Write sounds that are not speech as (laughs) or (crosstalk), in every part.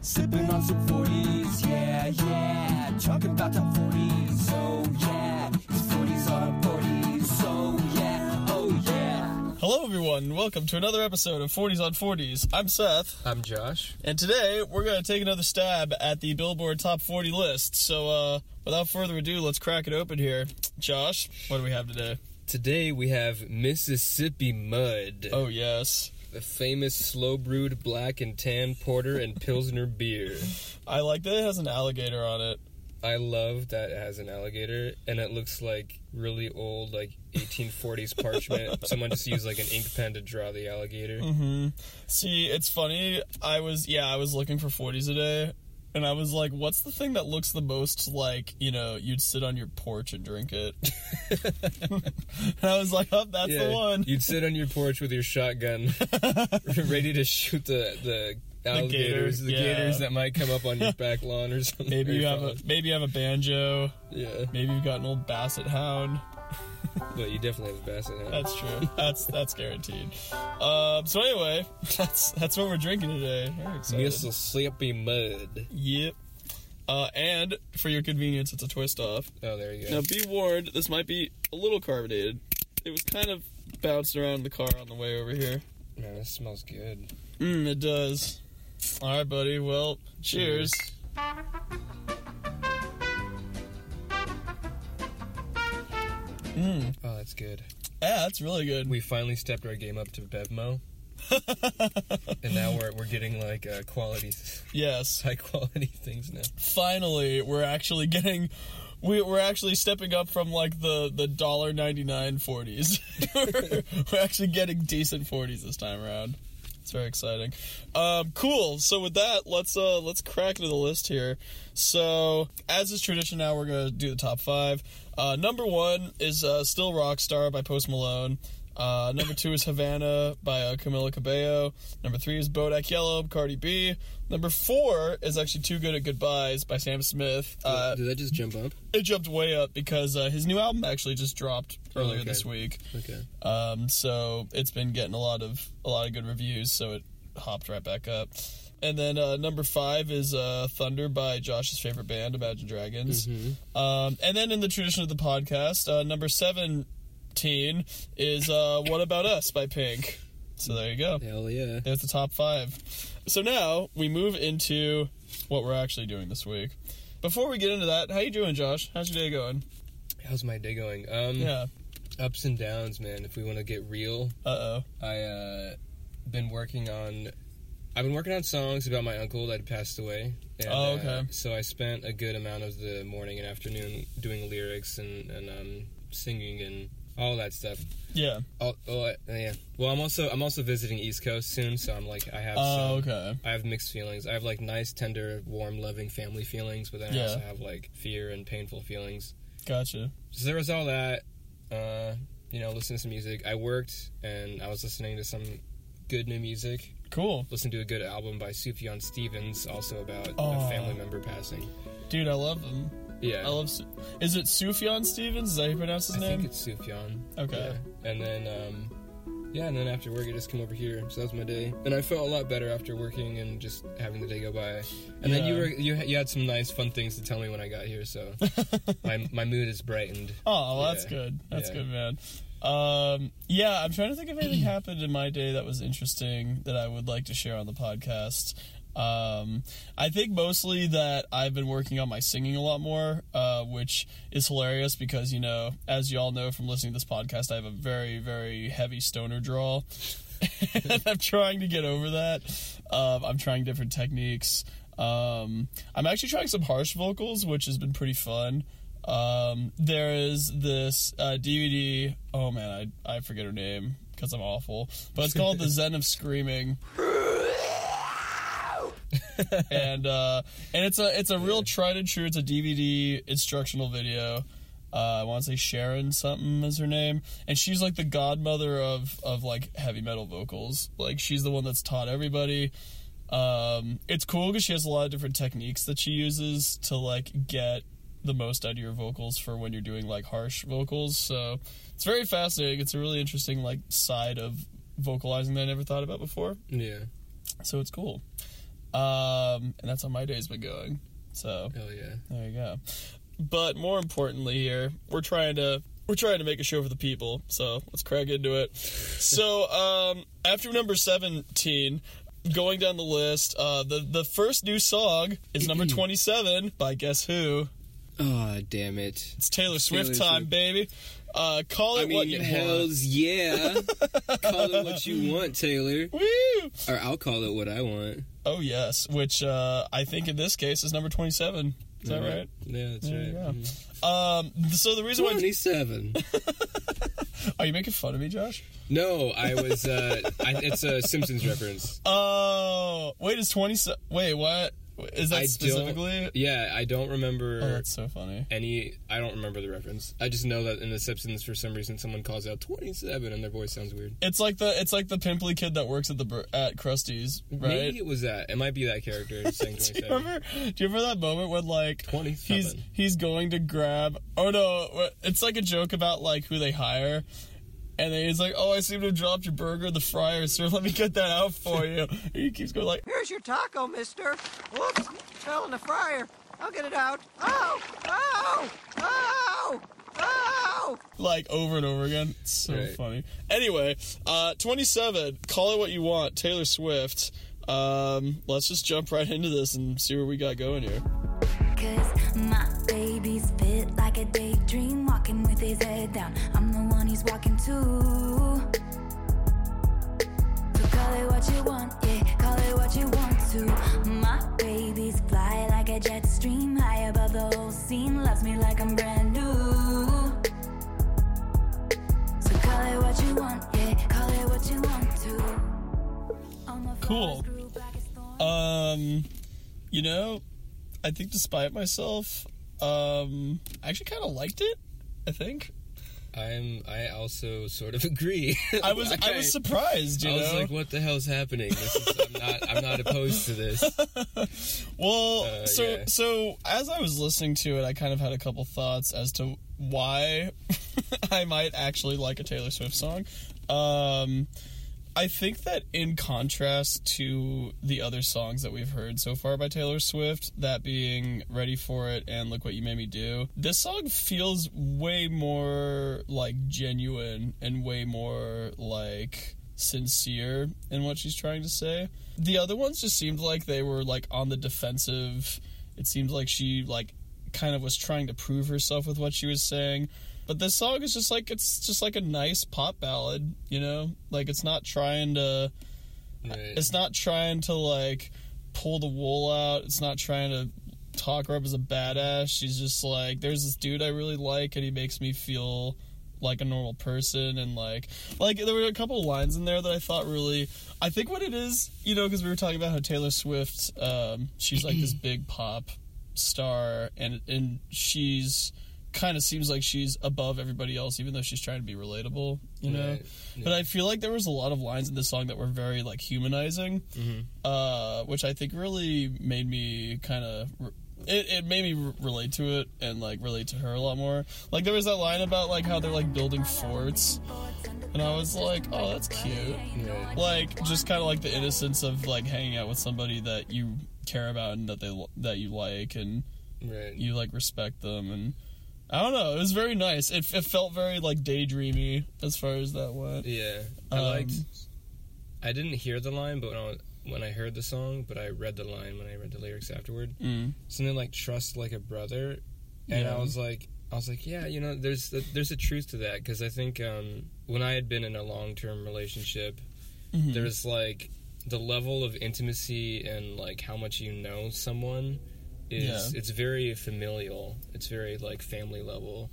Sipping on some 40s, yeah, yeah. Talking about top 40s, so yeah. It's 40s on 40s, so yeah, oh yeah. Hello, everyone. Welcome to another episode of 40s on 40s. I'm Seth, I'm Josh. and today we're going to take another stab at the Billboard Top 40 list. So, uh, without further ado, let's crack it open here. Josh, what do we have today? Today we have Mississippi Mud, Oh, yes. The famous slow brewed black and tan porter and pilsner beer. I like that it has an alligator on it. I love that it has an alligator and it looks like really old, like 1840s parchment. (laughs) Someone just used like an ink pen to draw the alligator. Mm-hmm. See, it's funny. I was, yeah, I was looking for 40s today, and I was like, what's the thing that looks the most like, you know, you'd sit on your porch and drink it? (laughs) and I was like, oh, that's the one. You'd sit on your porch with your shotgun, (laughs) ready to shoot the the alligators, the, gator, yeah. gators that might come up on your (laughs) back lawn or something. Maybe you have a maybe you have a banjo. yeah, Maybe you've got an old basset hound. (laughs) but you definitely have a basset hound. That's true. That's that's guaranteed. Um, so anyway, (laughs) that's that's what we're drinking today. Very excited. Mississippi Mud. Yep. Uh, and for your convenience, it's a twist off. Oh, there you go. Now, be warned, this might be a little carbonated. It was kind of bounced around the car on the way over here. Man, this smells good. Mmm, it does. All right, buddy. Well, cheers. Mmm. Oh, that's good. Yeah, that's really good. We finally stepped our game up to Bevmo, (laughs) and now we're we're getting like uh, quality, yes. (laughs) high quality things now. Finally, we're actually getting. We, we're actually stepping up from like the the dollar ninety nine forties. (laughs) We're actually getting decent forties this time around. It's very exciting. Um, cool. So with that, let's uh let's crack into the list here. So as is tradition, now we're gonna do the top five. Uh, number one is uh, "Still Rockstar" by Post Malone. Uh, number two is Havana by uh, Camila Cabello. Number three is Bodak Yellow, Cardi B. Number four is actually Too Good at Goodbyes by Sam Smith. Uh, Did that just jump up? it jumped way up because uh, his new album actually just dropped earlier okay. this week. Okay. Um, so it's been getting a lot of a lot of good reviews, so it hopped right back up. And then uh, number five is uh, Thunder by Josh's favorite band, Imagine Dragons. Um, and then in the tradition of the podcast, uh, number is uh, What About Us by Pink. So there you go. Hell yeah. There's the top five. So now we move into what we're actually doing this week. Before we get into that, how you doing, Josh? How's your day going? How's my day going? Um, Yeah. ups and downs, man. If we want to get real, Uh oh. I uh been working on. I've been working on songs about my uncle that passed away. And, Oh, uh, okay. so I spent a good amount of the morning and afternoon doing lyrics and, and um, singing and all that stuff. Yeah. Oh, oh yeah. Well, I'm also I'm also visiting East Coast soon, so I'm like I have Oh, some, okay. I have mixed feelings. I have like nice, tender, warm, loving family feelings, but then I also have like fear and painful feelings. Gotcha. So there was all that. Uh, you know, listening to some music. I worked and I was listening to some good new music. Cool. Listen to a good album by Sufjan Stevens, also about Oh. a family member passing. Dude, I love him. Yeah, I love. Su- Is it Sufjan Stevens? Is that how you pronounce his name? I name? think it's Sufjan. Okay. Yeah. And then, um, yeah, and then after work, I just come over here. So that was my day, and I felt a lot better after working and just having the day go by. And then you Yeah. were you you had some nice fun things to tell me when I got here, so (laughs) my my mood is brightened. Oh, well, that's Yeah. good. That's Yeah. good, man. Um, yeah, I'm trying to think if anything happened in my day that was interesting that I would like to share on the podcast. Um, I think mostly that I've been working on my singing a lot more, uh, which is hilarious because, you know, as you all know from listening to this podcast, I have a very, very heavy stoner drawl. (laughs) and I'm trying to get over that. Um, I'm trying different techniques. Um, I'm actually trying some harsh vocals, which has been pretty fun. Um, there is this uh, DVD. Oh man, I I forget her name because I'm awful. But it's called The (laughs) Zen of Screaming. (laughs) (laughs) and uh, and it's a it's a real tried and true. It's a DVD instructional video. Uh, I want to say Sharon something is her name, and she's like the godmother of of like heavy metal vocals. Like she's the one that's taught everybody. Um, it's cool because she has a lot of different techniques that she uses to like get the most out of your vocals for when you're doing like harsh vocals. So it's very fascinating. It's a really interesting like side of vocalizing that I never thought about before. Yeah. So it's cool. Um, and that's how my day's been going. So Hell yeah. there you go. But more importantly, here we're trying to we're trying to make a show for the people. So let's crack into it. (laughs) so um, after number seventeen, going down the list, uh, the the first new song is number (clears throat) twenty seven by Guess Who. Oh, damn it. It's Taylor Swift Taylor time, Swift. baby. Uh, call it I mean, what you hells yeah. (laughs) call it what you want, Taylor. Woo! Or I'll call it what I want. Oh yes, which uh, I think in this case is number twenty seven. Is that right? Yeah, that's There you right. go. Um, so the reason why 27. (laughs) are you making fun of me, Josh? no, I was, uh, I, it's a Simpsons reference. Oh, wait, it's 20 Wait, what? Is that I specifically? yeah, I don't remember Oh, that's so funny. any, I don't remember the reference. I just know that in the Simpsons, for some reason, someone calls out 27 and their voice sounds weird. It's like the it's like the pimply kid that works at the at Krusty's, right? Maybe it was that. It might be that character (laughs) saying Do you remember? Do you remember that moment when like 27. he's he's going to grab? Oh no! It's like a joke about like who they hire, and then he's like, "Oh, I seem to have dropped your burger in the fryer, sir. Let me get that out for you." And (laughs) he keeps going like, Here's your taco, mister. Whoops, fell in the fryer. I'll get it out. Oh, oh, oh, oh. like over and over again. It's so Right. funny. Anyway, uh, 27. Call it what you want. Taylor Swift. Um, let's just jump right into this and see where we got going here. To. So call it what you want, yeah, call it what you want to. My baby's fly like a jet stream, high above the whole scene, loves me like I'm brand new. So call it what you want, yeah, call it what you want to. On the Cool. flowers grew black as thorns. Um, you know, I think despite myself, um, I actually kind of liked it. I think I'm, I also sort of (laughs) agree. I was I was surprised. You I was like, "What the hell's happening? This is, I'm not. I'm not opposed to this." (laughs) Well, Uh, so yeah. so as I was listening to it, I kind of had a couple thoughts as to why (laughs) I might actually like a Taylor Swift song. Um, I think that in contrast to the other songs that we've heard so far by Taylor Swift, that being "Ready for It" and "Look What You Made Me Do," this song feels way more like genuine and way more like sincere in what she's trying to say. The other ones just seemed like they were like on the defensive. It seemed like she like kind of was trying to prove herself with what she was saying. But this song is just like it's just like a nice pop ballad, you know? Like it's not trying to Right. it's not trying to like pull the wool out. It's not trying to talk her up as a badass. She's just like, there's this dude I really like, and he makes me feel like a normal person. And like, like there were a couple lines in there that I thought really. I think what it is, you know, because we were talking about how Taylor Swift, um, she's like this (clears throat) big pop star, and and she's kind of seems like she's above everybody else, even though she's trying to be relatable, you know. Right. But I feel like there was a lot of lines in this song that were very like humanizing, uh, which I think really made me kind of. It, it made me relate to it and like relate to her a lot more. Like there was that line about like how they're like building forts, and I was like, oh, that's cute. Right. Like just kind of like the innocence of like hanging out with somebody that you care about and that they that you like and Right. you like respect them and I don't know. It was very nice. It, it felt very like daydreamy as far as that went. Yeah, I Um, liked. I didn't hear the line, but when I, was- when I heard the song, but I read the line when I read the lyrics afterward. Mm. Something like "trust like a brother," and Yeah. I was like, I was like, yeah, you know, there's there's a truth to that because I think um, when I had been in a long term relationship, Mhm. there's like the level of intimacy and like how much you know someone is Yeah. it's very familial. It's very like family level.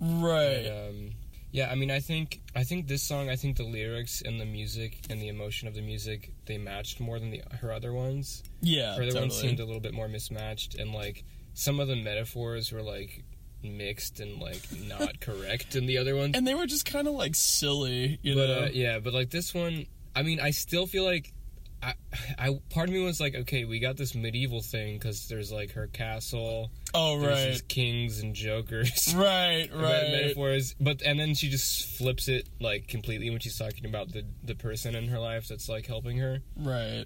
Right. And, um, yeah, I mean, I think I think this song, I think the lyrics and the music and the emotion of the music they matched more than the her other ones. yeah. her other totally. ones seemed a little bit more mismatched, and like some of the metaphors were like mixed and like not (laughs) correct in the other ones. and they were just kind of like silly, you but know. uh, yeah, but like this one, I mean, I still feel like. I, I part of me was like, okay, we got this medieval thing because there's like her castle, oh there's right. kings and jokers, (laughs) Right, (laughs) right. right. metaphors but and then she just flips it like completely when she's talking about the the person in her life that's like helping her Right.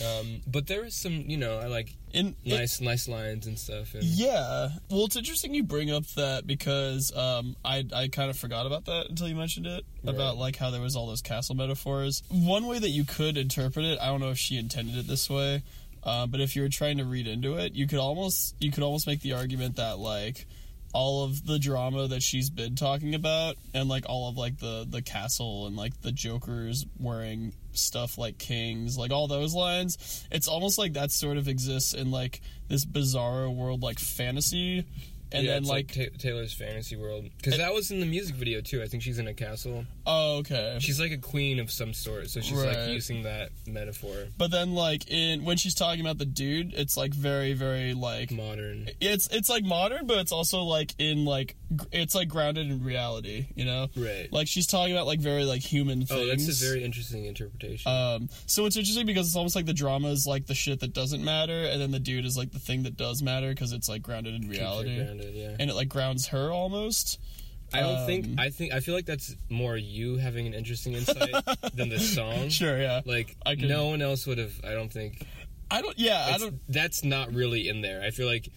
Um, but there is some, you know, I like In it- nice, nice lines and stuff. And Yeah. Well, it's interesting you bring up that because um, I I kind of forgot about that until you mentioned it about like how there was all those castle metaphors. One way that you could interpret it, I don't know if she intended it this way, uh, but if you were trying to read into it, you could almost you could almost make the argument that like all of the drama that she's been talking about and like all of like the the castle and like the jokers wearing stuff like kings like all those lines it's almost like that sort of exists in like this bizarro world like fantasy and yeah, then it's like, Ta- Taylor's fantasy world because that was in the music video too. I think she's in a castle. Oh okay She's like a queen of some sort, so she's like using that metaphor. but then like in when she's talking about the dude it's like very very like Modern. it's it's like modern but it's also like in like gr- it's like grounded in reality you know Right. like she's talking about like very like human things Oh, that's a very interesting interpretation. Um, so it's interesting because it's almost like the drama is like the shit that doesn't matter, and then the dude is like the thing that does matter because it's like grounded in reality, grounded, yeah. and it like grounds her almost. I don't um, think. I think. I feel like that's more you having an interesting (laughs) insight than the song. Sure, yeah. Like I could- no one else would have. I don't think. I don't. Yeah, I don't. That's not really in there. I feel like.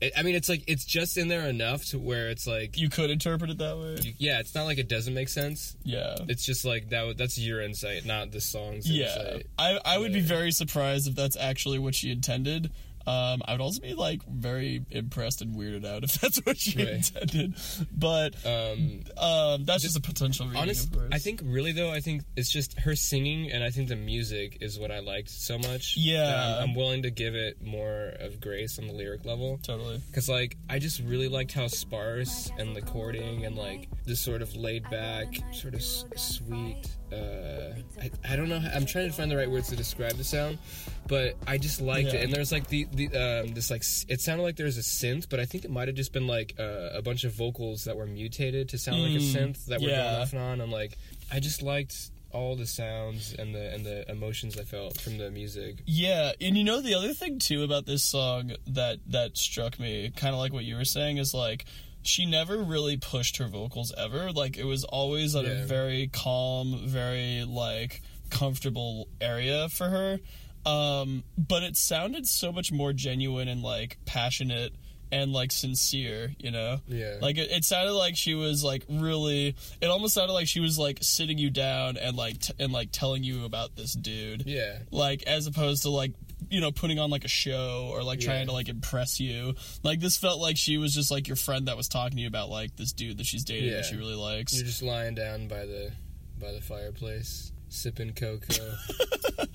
It, I mean, it's like it's just in there enough to where it's like. You could interpret it that way. you- yeah, it's not like it doesn't make sense. yeah. It's just like that. That's your insight, not the song's Yeah, insight. I I would be very surprised if that's actually what she intended. Um, I would also be like very impressed and weirded out if (laughs) that's what she Right. intended. But Um, um, that's just a potential reading. honest. I think really though, I think it's just her singing, and I think the music is what I liked so much. Yeah. I'm, I'm willing to give it more of grace on the lyric level. totally. Cause like I just really liked how sparse and the chording and like this sort of laid back, sort of s- sweet. Uh, I, I don't know. How, I'm trying to find the right words to describe the sound, but I just liked Yeah. it. And there's like the the um, this like it sounded like there was a synth, but I think it might have just been like uh, a bunch of vocals that were mutated to sound like a Mm, synth that were yeah. going off and on. And like I just liked all the sounds and the and the emotions I felt from the music. Yeah, and you know the other thing too about this song that that struck me, kind of like what you were saying, is like she never really pushed her vocals ever. Like it was always at a very calm, very like comfortable area for her. Um, but it sounded so much more genuine and like passionate and like sincere, you know? Yeah. Like it, it sounded like she was like really it almost sounded like she was like sitting you down and like t- and like telling you about this dude Yeah. like as opposed to like you know putting on like a show or like trying to like impress you like this felt like she was just like your friend that was talking to you about like this dude that she's dating Yeah. that she really likes You're just lying down by the by the fireplace, sipping cocoa.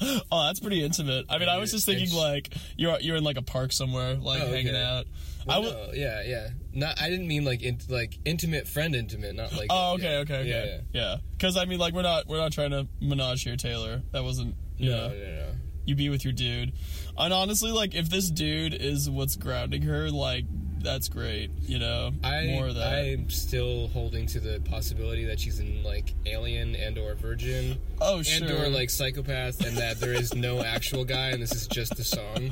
(laughs) oh that's pretty intimate i mean i was just thinking like you're you're in like a park somewhere like Oh, hanging out i Well, would no, yeah, yeah. Not. I didn't mean like in, like intimate friend intimate, not like. oh okay yeah. okay Yeah, okay yeah because i mean like we're not we're not trying to menage here taylor that wasn't you yeah. know No, no, no. You be with your dude and honestly like if this dude is what's grounding her like that's great you know I more of that I'm still holding to the possibility that she's in like Alien and or Virgin oh and sure or like Psychopath, and that there is no actual guy, and this is just a song,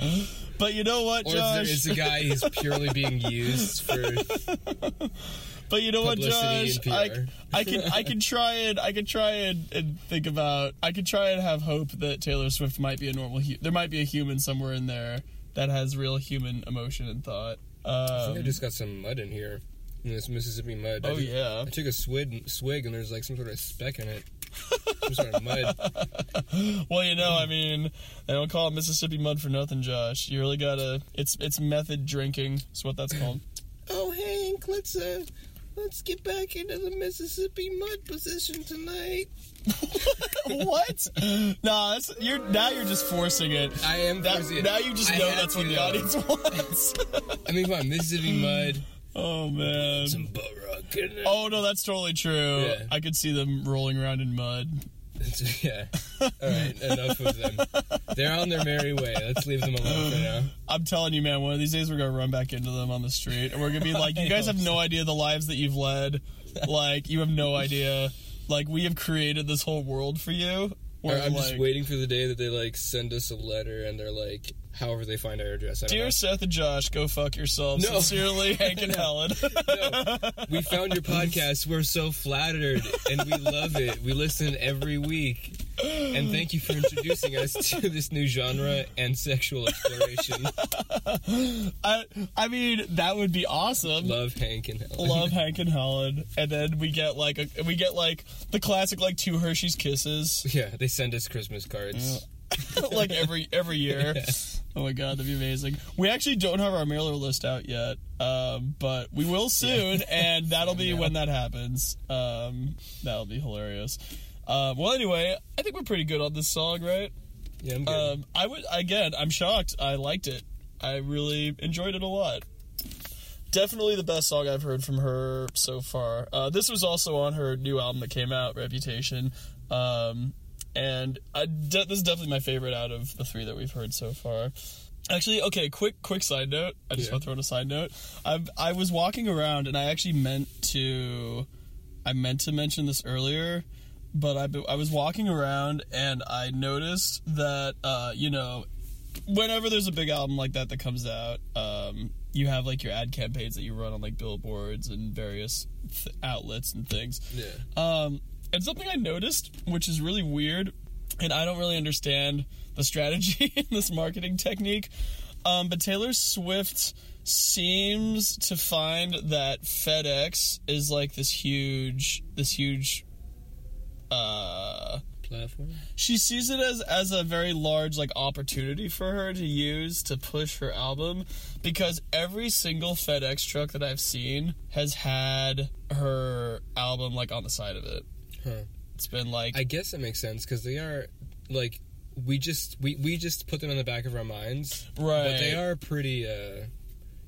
But you know what, or if there Josh? is a guy who's purely being used for. (laughs) but you know what, Josh? I, I can I can try and I can try and, and think about I can try and have hope that Taylor Swift might be a normal. Hu- there might be a human somewhere in there that has real human emotion and thought. I think I Um, just got some mud in here. In this Mississippi mud. I oh just- yeah. I took a swig, swig, and there's like some sort of speck in it. Some sort of mud. (laughs) Well, you know, I mean, they don't call it Mississippi mud for nothing, Josh. You really gotta. It's it's method drinking. Is what that's called. Oh, Hank, let's uh, let's get back into the Mississippi mud position tonight. (laughs) what? No, that's, you're now you're just forcing it. I am That- forcing it. now you just I know that's what the though. audience wants. (laughs) I mean, come on, Mississippi mud, oh man. some butt rock. Oh no, that's totally true. Yeah. I could see them rolling around in mud. (laughs) Yeah. All right, enough of them. They're on their merry way. Let's leave them alone for now. I'm telling you, man, one of these days we're gonna run back into them on the street, and we're gonna be (laughs) like, "You guys have no idea the lives that you've led. Like, you have no idea. Like, we have created this whole world for you." Or I'm just waiting for the day that they like send us a letter and they're like, however they find our address. Dear know. Seth and Josh, go fuck yourselves. No. Sincerely, (laughs) Hank and Helen. we found your (laughs) podcast. We're so flattered and we love it. We listen every week. and thank you for introducing us to this new genre and sexual exploration. (laughs) I I mean that would be awesome. Love Hank and Helen. Love Hank and Helen, and then we get like a we get like the classic like two Hershey's kisses Yeah, they send us Christmas cards. (laughs) like every every year. (laughs) Oh my god, that'd be amazing. We actually don't have our mailer list out yet, um, but we will soon, (laughs) and that'll be when that happens. Um, that'll be hilarious. Uh, well, anyway, I think we're pretty good on this song, right? Yeah, I'm good. Um, I would again. I'm shocked. I liked it. I really enjoyed it a lot. Definitely the best song I've heard from her so far. Uh, this was also on her new album that came out, Reputation, um, and I de- this is definitely my favorite out of the three that we've heard so far. Actually, okay. Quick, quick side note. I just Yeah. want to throw in a side note. I I was walking around and I actually meant to, I meant to mention this earlier, but I I was walking around and I noticed that uh, you know, whenever there's a big album like that that comes out, um, you have like your ad campaigns that you run on like billboards and various th- outlets and things. yeah. Um, and something I noticed, which is really weird, and I don't really understand the strategy (laughs) in this marketing technique, um, but Taylor Swift seems to find that FedEx is like this huge, this huge. Uh, Platform. she sees it as as a very large like opportunity for her to use to push her album because every single FedEx truck that I've seen has had her album like on the side of it. Huh. It's been like I guess that makes sense because they are like we just we we just put them in the back of our minds, right. but they are pretty uh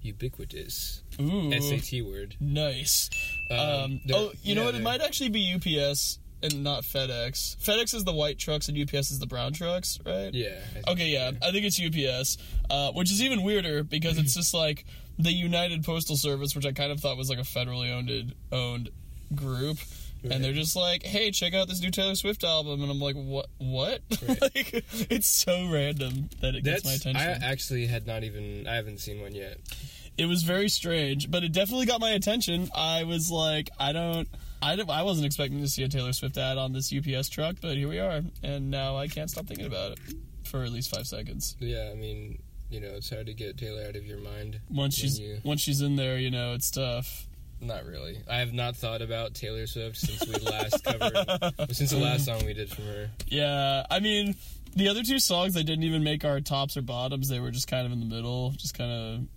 ubiquitous. Ooh, SAT word. nice. Um, Um, oh, you know what? It might actually be UPS and not FedEx. FedEx is the white trucks and UPS is the brown trucks, right? Yeah. Okay, yeah, I think it's UPS, uh, which is even weirder because it's just like the United Postal Service, which I kind of thought was like a federally owned owned group, and they're just like, "Hey, check out this new Taylor Swift album," and I'm like, "What? (laughs) What?" like, it's so random that it gets my attention. I actually had not even I haven't seen one yet. it was very strange, but it definitely got my attention. I was like, I don't. I, don't- I wasn't expecting to see a Taylor Swift ad on this UPS truck, but here we are, and now I can't stop thinking about it for at least five seconds. Yeah, I mean, you know, it's hard to get Taylor out of your mind. Once she's you- once she's in there, you know, it's tough. Not really. I have not thought about Taylor Swift since we last covered (laughs) since the last song we did from her. Yeah, I mean, the other two songs they didn't even make our tops or bottoms. They were just kind of in the middle, just kind of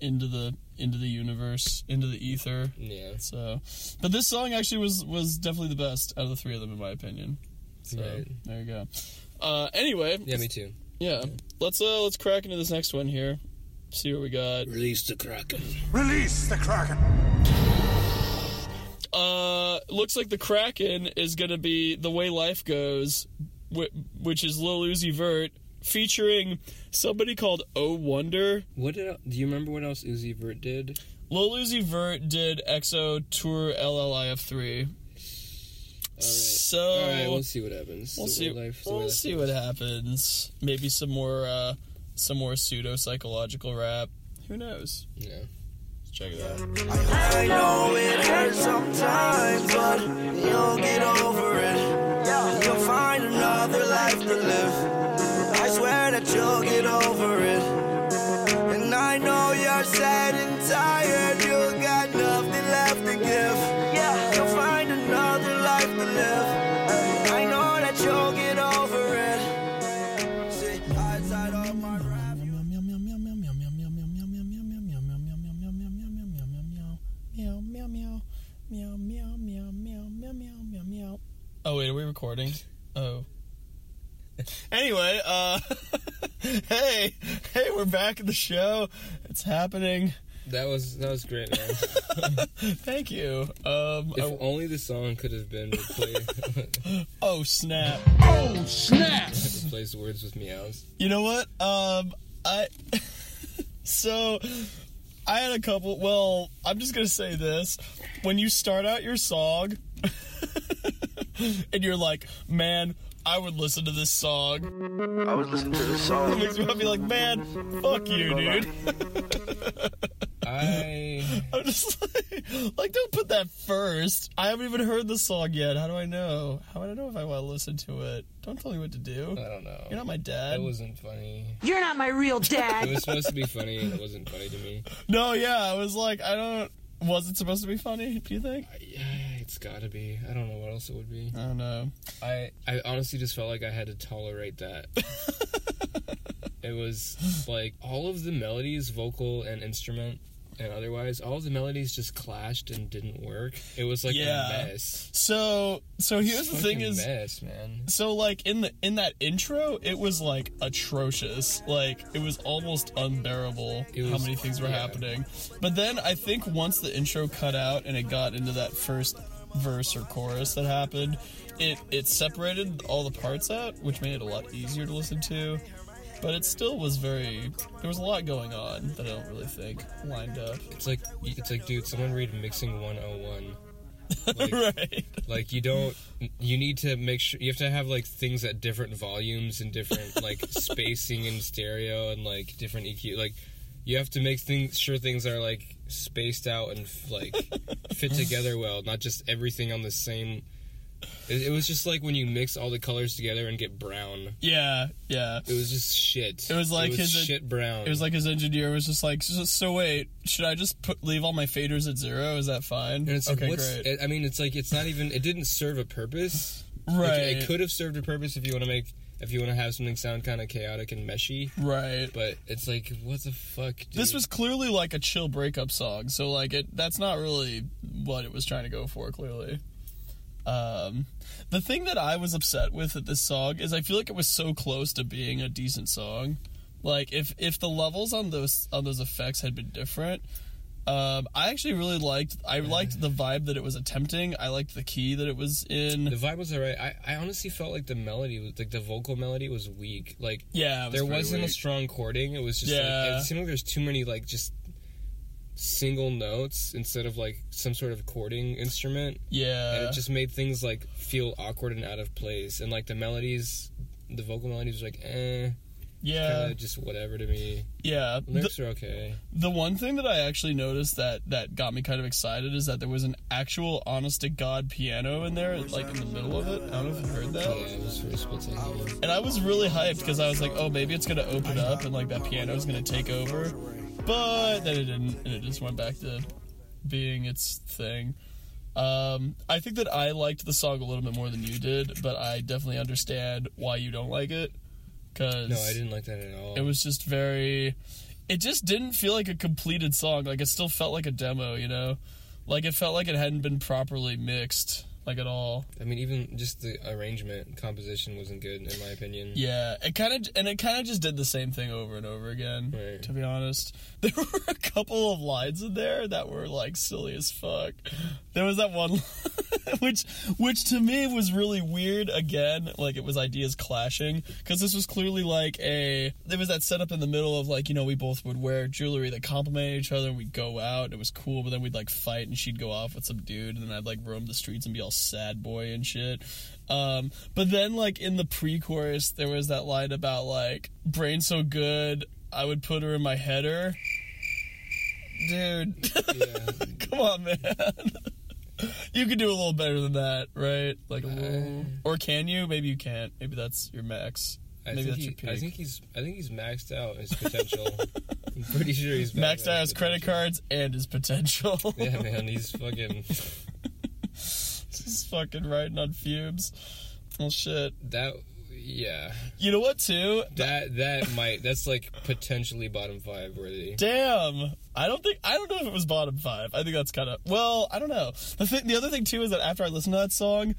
into the into the universe, into the ether. Yeah. So, but this song actually was was definitely the best out of the three of them, in my opinion. So Right. there you go. Uh, anyway, Yeah, me too. yeah, let's uh let's crack into this next one here. See what we got. Release the Kraken. Release the Kraken. Uh, looks like the Kraken is gonna be the way life goes, which is Lil Uzi Vert featuring somebody called Oh Wonder. What did do you remember what else Uzi Vert did? Lil Uzi Vert did XO Tour Llif3. So All right, we'll see what happens. we'll The see. life- we'll see goes. what happens. Maybe some more, uh, some more pseudo psychological rap. Who knows? Yeah. Let's check it out. I know it hurts sometimes, but you'll get over it. You'll find another life to live. I swear that you'll get over recording? Oh. Anyway, uh (laughs) hey, hey, we're back at the show. It's happening. That was that was great, man. (laughs) Thank you. Um if I- only the song could have been replaced, (laughs) oh snap. Oh snap. replace words with meows. You know what? Um I so I had a couple well, I'm just gonna say this. When you start out your song (laughs) and you're like, man, I would listen to this song. I would listen to the It song. makes me want be like, man, fuck you, dude. (laughs) I I'm just like, like, don't put that first. I haven't even heard the song yet. How do I know? How do I know if I want to listen to it? Don't tell me what to do. I don't know. You're not my dad. It wasn't funny. You're not my real dad. It was supposed to be funny, and it wasn't funny to me. No, yeah, I was like, I don't. Was it supposed to be funny? Do you think? Yeah, it's gotta be. I don't know what else it would be. I don't know. I I honestly just felt like I had to tolerate that. (laughs) it was like all of the melodies, vocal and instrument and otherwise, all of the melodies just clashed and didn't work. It was like Yeah. a mess. So, so here's the thing: is mess, man. So like in the in that intro, it was like atrocious. Like it was almost unbearable It how many things were yeah. happening. But then I think once the intro cut out and it got into that first verse or chorus that happened, it it separated all the parts out, which made it a lot easier to listen to. But it still was very there was a lot going on that I don't really think lined up. It's like it's like, dude, someone read mixing 101. (laughs) Like, right. like you don't you need to make sure you have to have like things at different volumes and different like (laughs) spacing and stereo and like different EQ like you have to make things sure things are like spaced out and like (laughs) fit together well not just everything on the same it, it was just like when you mix all the colors together and get brown Yeah, yeah. it was just shit It was like his- shit brown It was like his engineer was just like, so, so wait, should I just put leave all my faders at zero? Is that fine? and it's okay, like great. I mean it's like it's not even it didn't serve a purpose Like, right, it could have served a purpose if you want to make if you want to have something sound kind of chaotic and meshy right. but it's like what the fuck dude? This was clearly like a chill breakup song, so like it that's not really what it was trying to go for. Clearly, um, the thing that I was upset with at this song is I feel like it was so close to being a decent song. Like if if the levels on those on those effects had been different, um, I actually really liked. I liked the vibe that it was attempting. I liked the key that it was in. the vibe was alright I, I honestly felt like the melody was like the vocal melody was weak like yeah, was there wasn't a strong chording it was just Yeah. like it seemed like there's too many like just single notes instead of like some sort of chording instrument yeah. and it just made things like feel awkward and out of place and like the melodies the vocal melodies was like eh yeah, just whatever to me yeah. The- lyrics are okay The one thing that I actually noticed that that got me kind of excited is that there was an actual honest to god piano in there, like in the middle of it. I don't know if you heard yeah that. it was for a And I was really hyped because I was like, oh, maybe it's gonna open up and like that piano is gonna take over. But then it didn't, and it just went back to being its thing. Um, I think that I liked the song a little bit more than you did, but I definitely understand why you don't like it. Cause no I didn't like that at all. it was just very it just didn't feel like a completed song. Like it still felt like a demo you know? Like it felt like it hadn't been properly mixed like at all I mean, even just the arrangement, composition wasn't good in my opinion. yeah it kind of and it kind of just did the same thing over and over again Right. to be honest (laughs) there were a couple of lines in there that were like silly as fuck there was that one (laughs) which which to me was really weird again like it was ideas clashing because this was clearly like a there was that setup in the middle of like you know we both would wear jewelry that complimented each other and we'd go out and it was cool but then we'd like fight and she'd go off with some dude and then I'd like roam the streets and be all sad boy and shit. Um but then like in the pre-chorus there was that line about like brain so good I would put her in my header. Dude. Yeah. (laughs) come on man. You could do a little better than that right? Like a little. Or can you? Maybe you can't. Maybe that's your max. I maybe that's he, your peak. I think he's I think he's maxed out his potential. I'm pretty sure he's maxed out his credit cards and his potential. Yeah, man, (laughs) he's fucking just fucking riding on fumes well shit that. Yeah, you know what too that that might that's like potentially bottom five worthy. Damn, I don't think I don't know if it was bottom five. I think that's kind of well, I don't know. The thing, the other thing too is that after I listened to that song,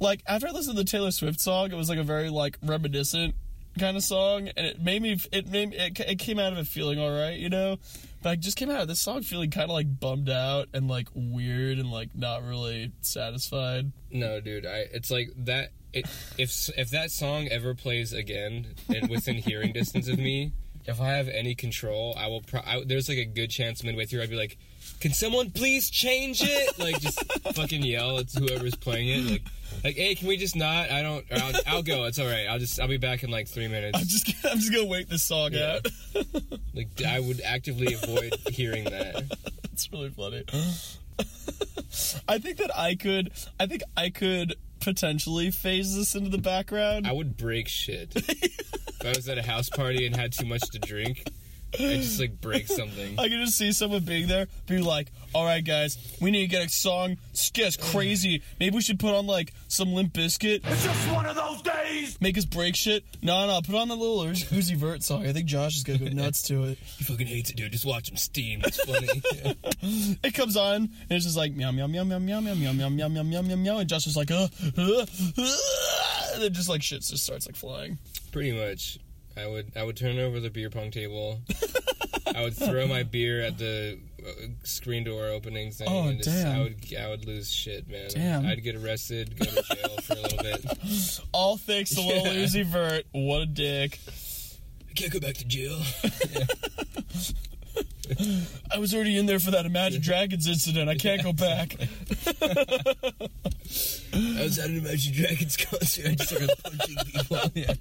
like after I listened to the Taylor Swift song, it was like a very like reminiscent kind of song, and it made me it made me, it, it came out of it feeling all right, you know. But I just came out of this song feeling kind of like bummed out and like weird and like not really satisfied. No, dude, I it's like that. It, if if that song ever plays again and within hearing distance of me, if I have any control, I will. Pro- I, there's like a good chance midway through I'd be like, "Can someone please change it?" Like just fucking yell at whoever's playing it, like, like, "Hey, can we just not? I don't. or I'll, I'll go. It's all right. I'll just. I'll be back in like three minutes." I'm just I'm just gonna wait this song Yeah. out. (laughs) Like I would actively avoid hearing that. It's really funny. I think that I could. I think I could potentially phase this into the background. I would break shit. if I was at a house party and had too much to drink, I'd just like break something. I can just see someone being there, be like, "All right, guys, we need to get a song. This gets crazy. Maybe we should put on like some Limp Bizkit. It's just one of those days. Make us break shit. No, no, put on the little Uzi Vert song. I think Josh is gonna go nuts to it. He fucking hates it, dude. Just watch him steam. It's funny. It comes on and it's just like meow meow meow meow meow meow meow meow meow meow meow meow meow, and Josh is like, uh, uh, uh, and then just like shit just starts like flying. Pretty much. I would I would turn over the beer pong table. (laughs) I would throw my beer at the uh, screen door opening thing. Oh, just, damn. I would I would lose shit, man. Damn. I'd get arrested, go to jail for a little bit. (laughs) All thanks to little Yeah. Uzi Vert. What a dick. I can't go back to jail. (laughs) I was already in there for that Imagine Dragons incident. I can't go back. I was at an Imagine Dragons (laughs) concert. I just started punching people. (laughs) Yeah.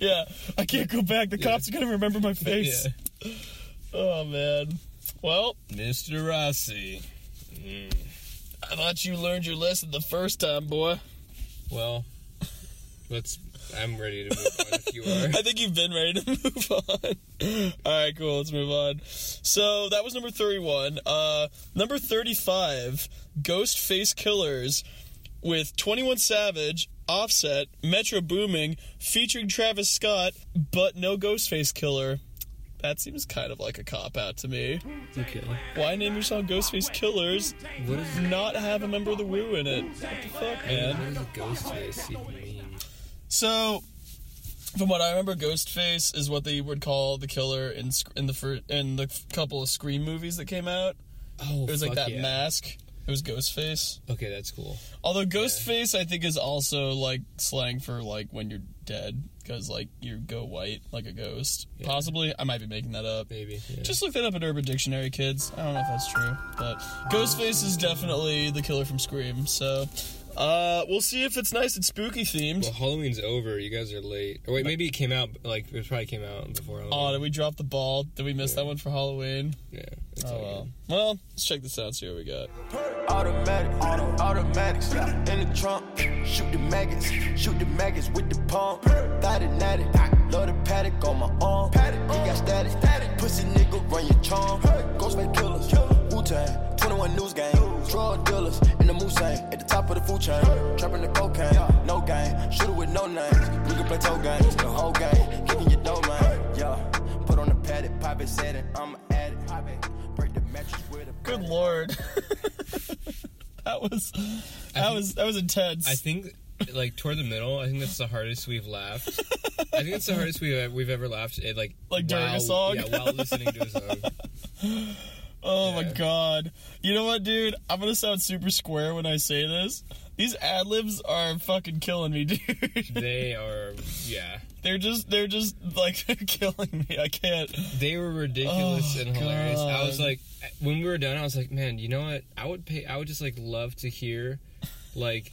Yeah, I can't go back. The cops are gonna remember my face. yeah. Oh man. Well, Mr. Rossi. Mm. I thought you learned your lesson the first time, boy. Well, let's. I'm ready to move on if you (laughs) are. I think you've been ready to (laughs) move on. All right, cool. Let's move on. So that was number 31. Uh, number 35, Ghost Face Killers with 21 Savage, Offset, Metro Boomin, featuring Travis Scott, but no Ghostface Killah. That seems kind of like a cop out to me. Okay. Why name your song Ghostface Killers? What is Not have a member of the Wu in it. What the fuck, man? What does a ghost face even mean? So, from what I remember, Ghostface is what they would call the killer in in the fir- in the couple of Scream movies that came out. Oh, It was like that yeah. mask. It was Ghostface. Okay, that's cool. Although Ghostface, I think, is also like slang for like when you're dead, because like you go white like a ghost. Possibly, I might be making that up. Maybe. Yeah. Just look that up at Urban Dictionary, kids. I don't know if that's true, but Ghostface is definitely the killer from Scream. So, uh, we'll see if it's nice and spooky themed. Well, Halloween's over. You guys are late. Or wait, maybe it came out. Like it probably came out before Halloween. Oh, did we drop the ball? Did we miss that one for Halloween? yeah. It's Oh well. good. Well, let's check this out. See what we got. Automatic, auto, automatics in the trunk. Shoot the maggots, shoot the maggots with the pump. Thought it natty, love the Patek on my arm. He got static, pussy nigga run your charm. Ghostface killers, Wu Tang, 21 news gang. Drug dealers in the Mulsanne at the top of the food chain. Trapping the cocaine, no game. Shooter with no names. We can play toe games, the whole game. Kicking your dough, man. Yeah, put on the Patek, pop it, set it. I'm at it. Break the mattress with a Good lord. (laughs) that was that was that was intense. I think like toward the middle. I think that's the hardest we've laughed. I think it's the hardest we've we've ever laughed. At, like Like during a song? Yeah, while listening to a song. (laughs) oh my god. You know what, dude? I'm gonna sound super square when I say this. These ad libs are fucking killing me, (laughs) dude. They are. Yeah. they're just they're just like (laughs) they're killing me. I can't. They were ridiculous Oh, and hilarious. I was like, when we were done, I was like, man, you know what? I would pay. I would just like love to hear, like,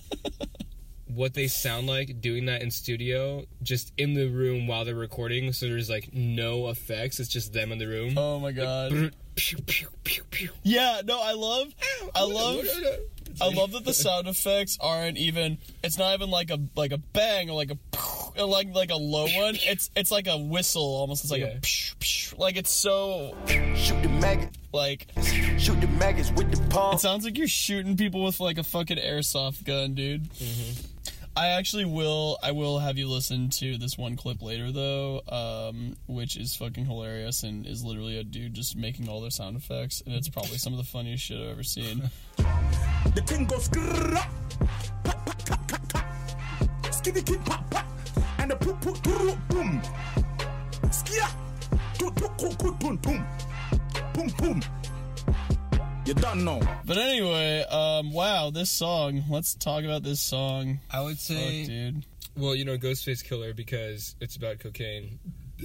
(laughs) what they sound like doing that in studio, just in the room while they're recording. So there's like no effects. It's just them in the room. Oh my god. Pew, pew, pew, pew. Yeah, no, I love I love I love that the sound effects aren't even. It's not even like a like a bang or like a like like a low one. It's it's like a whistle almost. It's like Yeah. a psh, psh. like it's so Shoot the maggots, like shoot the maggots with the pump. it sounds like you're shooting people with like a fucking airsoft gun, dude. Mm-hmm. I actually will. I will have you listen to this one clip later, though, um, which is fucking hilarious and is literally a dude just making all their sound effects, and it's probably some of the funniest shit I've ever seen. (laughs) The thing goes grrrr, pop, pop, pop, pop, pop. Skitty kid pop pop, and the poop poop doo boom. Skia, do do coo coo boom boom, boom boom. You don't know. But anyway, um, wow, this song. Let's talk about this song. I would Fuck, say, dude. well, you know, Ghostface Killer because it's about cocaine.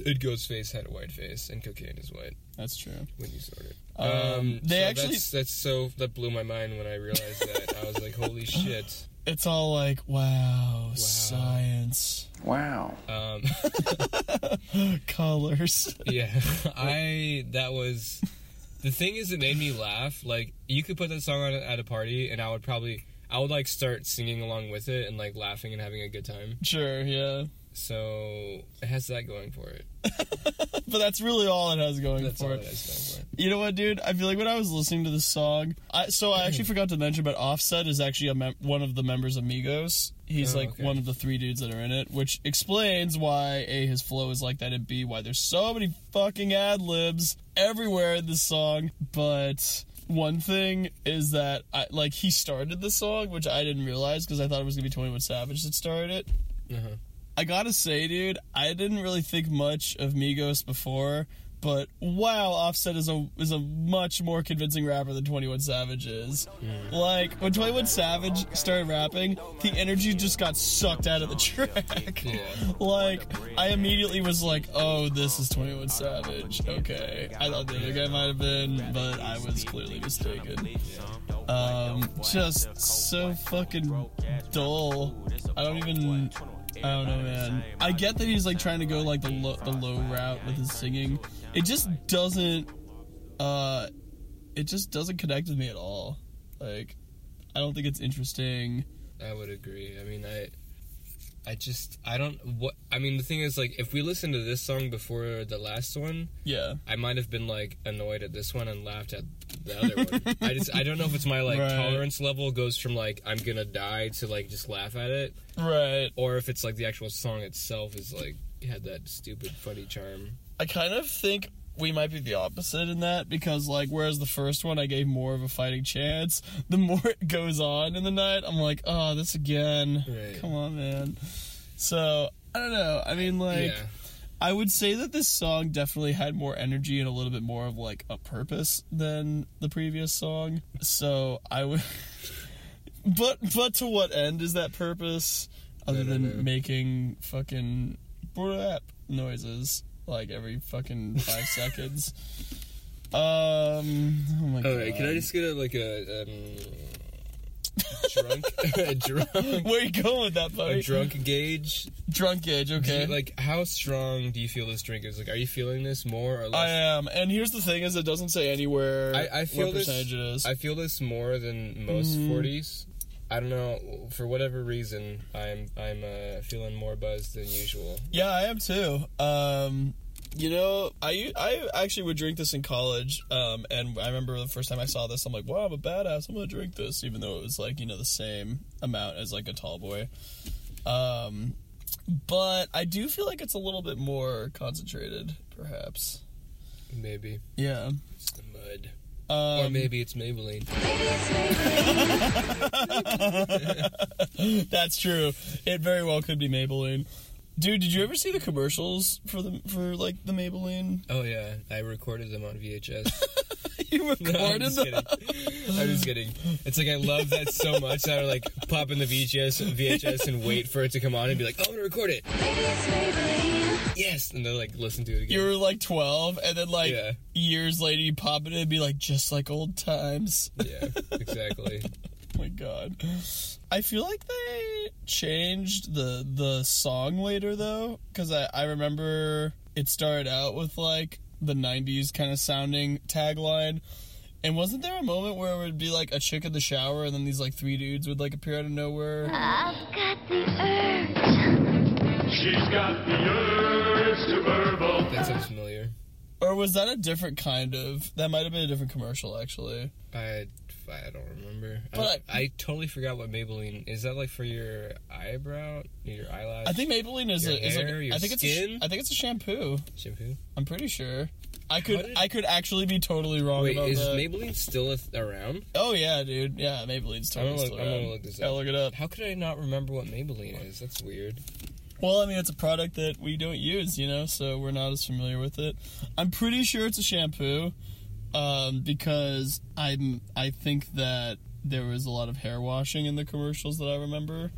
And Ghostface had a white face, and cocaine is white That's true. when you sort it. Um, they so actually- that's, that's so that blew my mind when I realized that. I was like, holy (laughs) shit. it's all like, wow, science, Wow. Um, (laughs) colors. (laughs) yeah, I that was the thing is it made me laugh. Like you could put that song on at a party, and I would probably I would like start singing along with it and like laughing and having a good time. Sure, yeah. So it has that going for it. (laughs) But that's really all it has going That's for it. it has going for it. You know what, dude? I feel like when I was listening to the song, I so I actually forgot to mention, but Offset is actually a mem- one of the members of Migos. He's Oh, like okay. one of the three dudes that are in it, which explains why a his flow is like that, and b why there's so many fucking ad libs everywhere in this song. But one thing is that I like he started the song, which I didn't realize because I thought it was gonna be Twenty One Savage that started it. Uh-huh. I gotta say, dude, I didn't really think much of Migos before, but wow, Offset is a is a much more convincing rapper than Twenty One Savage is. Like when Twenty One Savage started rapping, the energy just got sucked out of the track. Yeah. (laughs) Like I immediately was like, "Oh, this is Twenty One Savage." Okay, I thought the other guy might have been, but I was clearly mistaken. Um, just so fucking dull. I don't even. I don't know, man. I get that he's like trying to go like the low, the low route with his singing. It just doesn't. Uh, it just doesn't connect with me at all. Like, I don't think it's interesting. I would agree. I mean, I, I just, I don't. What I mean, the thing is, like, if we listened to this song before the last one, Yeah. I might have been like annoyed at this one and laughed at the other one. I just, I don't know if it's my like Right. tolerance level goes from like I'm gonna die to like just laugh at it, Right. or if it's like the actual song itself is like had that stupid funny charm. I kind of think we might be the opposite in that because like whereas the first one I gave more of a fighting chance, the more (laughs) it goes on in the night, I'm like, oh, this again. Right. Come on, man. So I don't know. I mean, like, yeah, I would say that this song definitely had more energy and a little bit more of like a purpose than the previous song. So I would. (laughs) but but to what end is that purpose? Other than making fucking brap noises like every fucking five (laughs) seconds. Um. Oh my god. All right, can I just get a like a um, drunk, (laughs) a drunk, Where you going with that, buddy? a drunk gauge? Drunk age. Do you- Okay. like, how strong do you feel this drink is? Like, are you feeling this more or less? I am, and here's the thing: is it doesn't say anywhere I, I feel what this. percentage it is. I feel this more than most Mm-hmm. 40s. I don't know for whatever reason. I'm I'm uh, feeling more buzzed than usual. Yeah, I am too. Um, you know, I I actually would drink this in college, um, and I remember the first time I saw this, I'm like, wow, I'm a badass. I'm gonna drink this, even though it was like you know the same amount as like a tall boy. Um, but I do feel like it's a little bit more concentrated, perhaps. Maybe Yeah. it's the mud, Um, or maybe it's Maybelline. (laughs) (laughs) That's true. It very well could be Maybelline. Dude, did you ever see the commercials for the for like the Maybelline? Oh yeah, I recorded them on VHS. (laughs) you No, I'm recorded just them. kidding. I'm just kidding. It's like I love that so much that I would like pop in the VHS VHS and wait for it to come on and be like, oh, I'm gonna record it. Yes, and then like listen to it again. You were like 12, and then like Yeah. years later, you pop it in and be like, just like old times. yeah, exactly. Oh (laughs) my god. I feel like they changed the the song later though, because I, I remember it started out with like the 90s kind of sounding tagline. And wasn't there a moment where it would be like a chick in the shower and then these like three dudes would like appear out of nowhere? I've got the urge. She's got the urge to burble. That sounds familiar. Or was that a different kind of? That might have been a different commercial actually. I I don't remember. But I, I totally forgot what Maybelline is. That like for your eyebrow, your eyelash? I think Maybelline is Your a is like hair, your I think it's a, skin? I think it's a shampoo. shampoo. I'm pretty sure. I could did- I could actually be totally wrong Wait, is that. Maybelline still a th- around? oh yeah, dude. Yeah, Maybelline's I'm totally gonna, still look, I'm gonna look this Yeah, up. look it up. How could I not remember what Maybelline is? That's weird. Well, I mean, it's a product that we don't use, you know, so we're not as familiar with it. I'm pretty sure it's a shampoo, um, because I'm I think that there was a lot of hair washing in the commercials that I remember.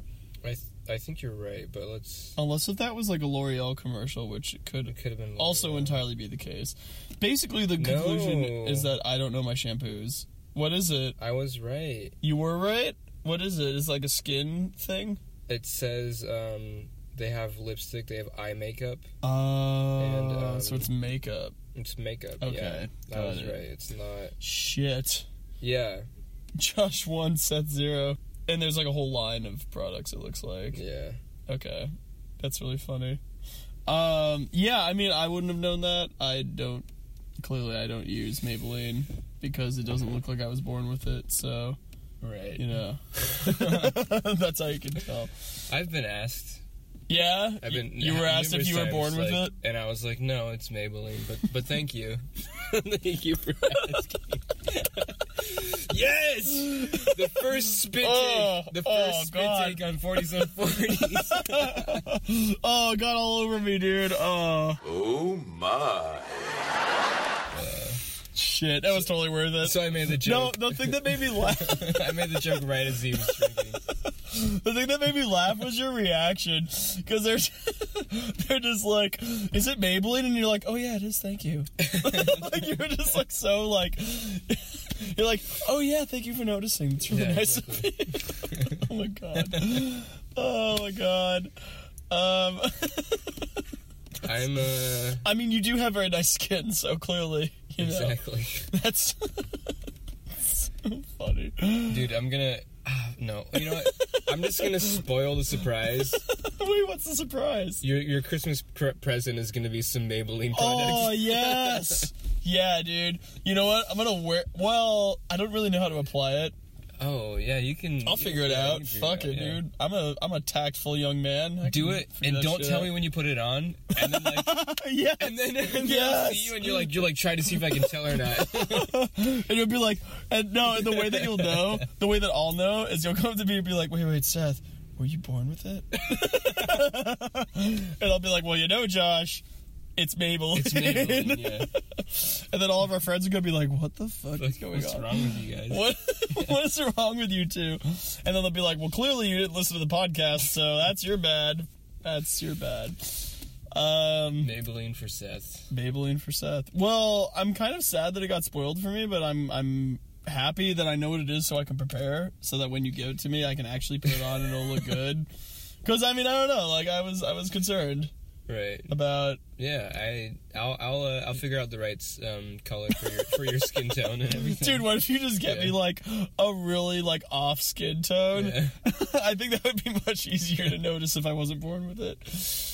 I th- I think you're right, but let's. Unless if that was like a L'Oreal commercial, which it could It could have been also entirely be the case. Basically, the conclusion No. is that I don't know my shampoos. What is it? I was right. You were right. What is it? Is like a skin thing? It says um, they have lipstick, they have eye makeup. Oh, And, um, so it's makeup. It's makeup. Okay, yeah, that was it. right. It's not. Shit. Yeah, Josh one, Seth zero, and there's like a whole line of products. It looks like. yeah. Okay, that's really funny. Um, yeah, I mean, I wouldn't have known that. I don't. Clearly, I don't use Maybelline because it doesn't look like I was born with it. So Right. you know, (laughs) (laughs) that's how you can tell. I've been asked. Yeah, I've been. You were asked if you were times, born with like- it. and I was like, no, it's Maybelline, but but thank you, (laughs) thank you for asking. yes, the first spit Oh, take, the oh, first spit God. take on forties and forties. (laughs) Oh, it got all over me, dude. Oh, Oh my. shit, that was totally worth it. so I made the joke. no, joke. the thing that made me (laughs) laugh. I made the joke right as he was drinking. The thing that made me laugh was your reaction because they're (laughs) they're just like, "Is it Maybelline?" And you're like, "Oh yeah, it is. Thank you." (laughs) like you're just like so like (laughs) you're like, "Oh yeah, thank you for noticing. It's really Yeah, nice of you." oh my god. Oh my god. Um, I'm uh I mean, you do have very nice skin, so clearly, you know, exactly, that's so funny. dude. I'm gonna. ah, no, you know what? I'm just gonna spoil the surprise. (laughs) Wait, what's the surprise? Your your Christmas pr- present is gonna be some Maybelline oh, products. Oh (laughs) yes, yeah, dude. You know what? I'm gonna wear. Well, I don't really know how to apply it. Oh yeah, you can. I'll figure it yeah, out. figure Fuck it, yeah. dude. I'm a I'm a tactful young man. I Do it and don't shit tell out. me when you put it on, and then like, (laughs) yes. and then, (laughs) and I'll Yes. see you, and you're like, you're like, try to see if I can tell or not. (laughs) and you'll be like, and no, and the way that you'll know, the way that I'll know is you'll come to me and be like, wait, wait, Seth, were you born with it? and I'll be like, well, you know, Josh, it's Maybelline. it's Maybelline. (laughs) Yeah. and then all of our friends are gonna be like, what the fuck is Like, going what's on? wrong with you guys? What (laughs) what is wrong with you two? And then they'll be like, "Well, clearly you didn't listen to the podcast, so that's your bad. That's your bad." Um, Maybelline for Seth. Maybelline for Seth. Well, I'm kind of sad that it got spoiled for me, but I'm I'm happy that I know what it is, so I can prepare, so that when you give it to me, I can actually put it on and it'll look good. (laughs) Because I mean, I don't know. Like I was I was concerned Right. about Yeah. I I'll I'll uh, I'll figure out the right um, color for your for your skin (laughs) tone and everything. Dude, what if you just get me like a really like off skin tone? Yeah. (laughs) I think that would be much easier to notice if I wasn't born with it.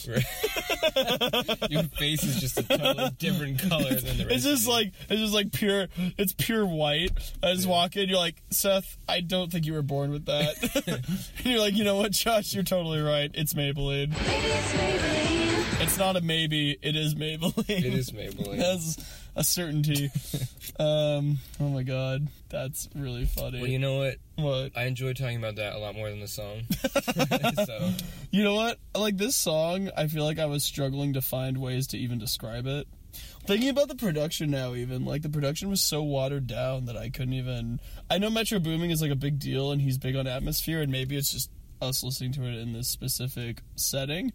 Right. (laughs) your face is just a totally different color than the rest. It's just of like it's just like pure it's pure white. I just walk in, you're like, Seth, I don't think you were born with that. and you're like, you know what, Josh, you're totally right. It's Maybelline. It's not a maybe, it is Maybelline. It is Maybelline. (laughs) That's a certainty. (laughs) um oh my god. That's really funny. Well, you know what? what? I enjoy talking about that a lot more than the song. (laughs) so You know what? Like this song, I feel like I was struggling to find ways to even describe it. Thinking about the production now, even like the production was so watered down that I couldn't even. I know Metro Boomin is like a big deal, and he's big on atmosphere, and maybe it's just us listening to it in this specific setting.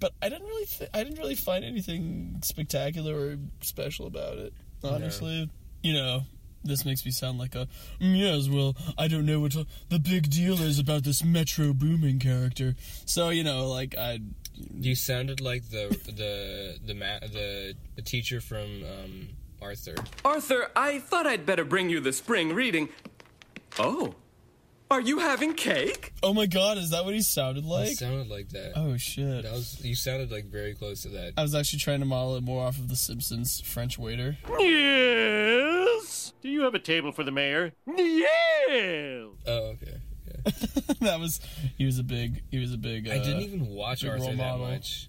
But I didn't really, th- I didn't really find anything spectacular or special about it. Honestly, you know, this makes me sound like a "Mm, yes. Well, I don't know what the big deal is about this Metro Boomin character. So you know, like I, you sounded like the the the ma- the, the teacher from um, Arthur. Arthur, I thought I'd better bring you the spring reading. Oh, are you having cake? oh my god, is that what he sounded It like? sounded like that. Oh shit. That was you sounded like very close to that. I was actually trying to model it more off of the Simpsons French waiter. Yes. Do you have a table for the mayor? Yes. Oh, okay. okay. (laughs) that was he was a big he was a big. Uh, I didn't even watch big Arthur role that model. much.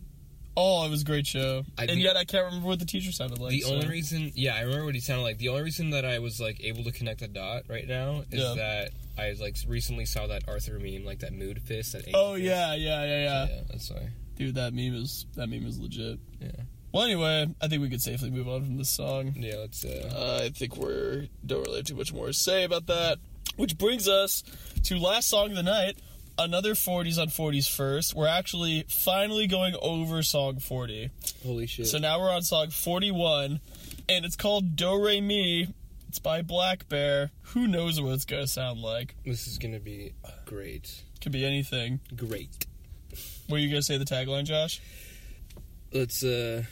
Oh, it was a great show, I- and yet I can't remember what the teacher sounded like. The so- only reason, yeah, I remember what he sounded like. The only reason that I was like able to connect the dot right now is Yeah. that I like recently saw that Arthur meme, like that mood fist. That Oh yeah, yeah, yeah, yeah, yeah, that's why. Dude, that meme is that meme is legit. Yeah, Well, anyway, I think we could safely move on from this song. yeah. Let's. Uh, Uh, I think we're don't really have too much more to say about that. Which brings us to last song of the night. Another 40s on 40s first. We're actually finally going over song 40. holy shit! So now we're on song 41, and it's called Do Re Mi It's by blackbear. Who knows what it's gonna sound like? This is gonna be great. Could be anything. Great. What are you gonna say the tagline, Josh? Let's uh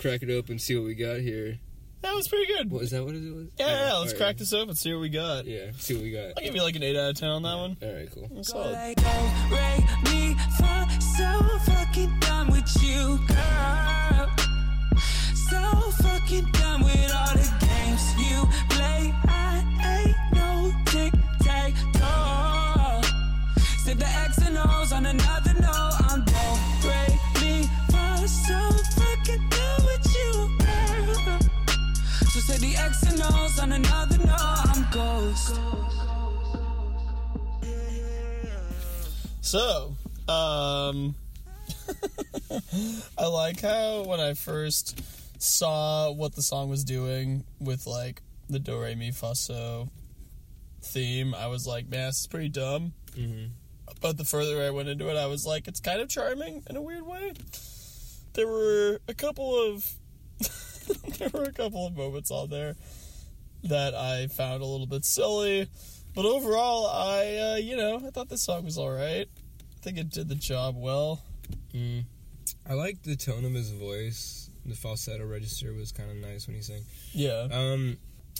crack it open, and see what we got here. That was pretty good. What is that? What is it? Was? Yeah, yeah, let's Alright. crack this open, see what we got. Yeah, see what we got. I'll give you like an 8 out of 10 on that one. All right, cool. That's solid. Rate me for so fucking done with you, girl. So fucking done with all the games you play. I ain't no tic tac toe. Sip the X and O's on another X and O's on another note. I'm ghost. So, um, (laughs) I like how when I first saw what the song was doing with like the do re mi fa so theme, I was like, man, this is pretty dumb. Mhm. But the further I went into it, I was like, it's kind of charming in a weird way. There were a couple of (laughs) (laughs) there were a couple of moments on there that I found a little bit silly. But overall, I, uh, you know, I thought this song was alright. I think it did the job well. Mm. I liked the tone of his voice. The falsetto register was kind of nice when he sang. Yeah. Um,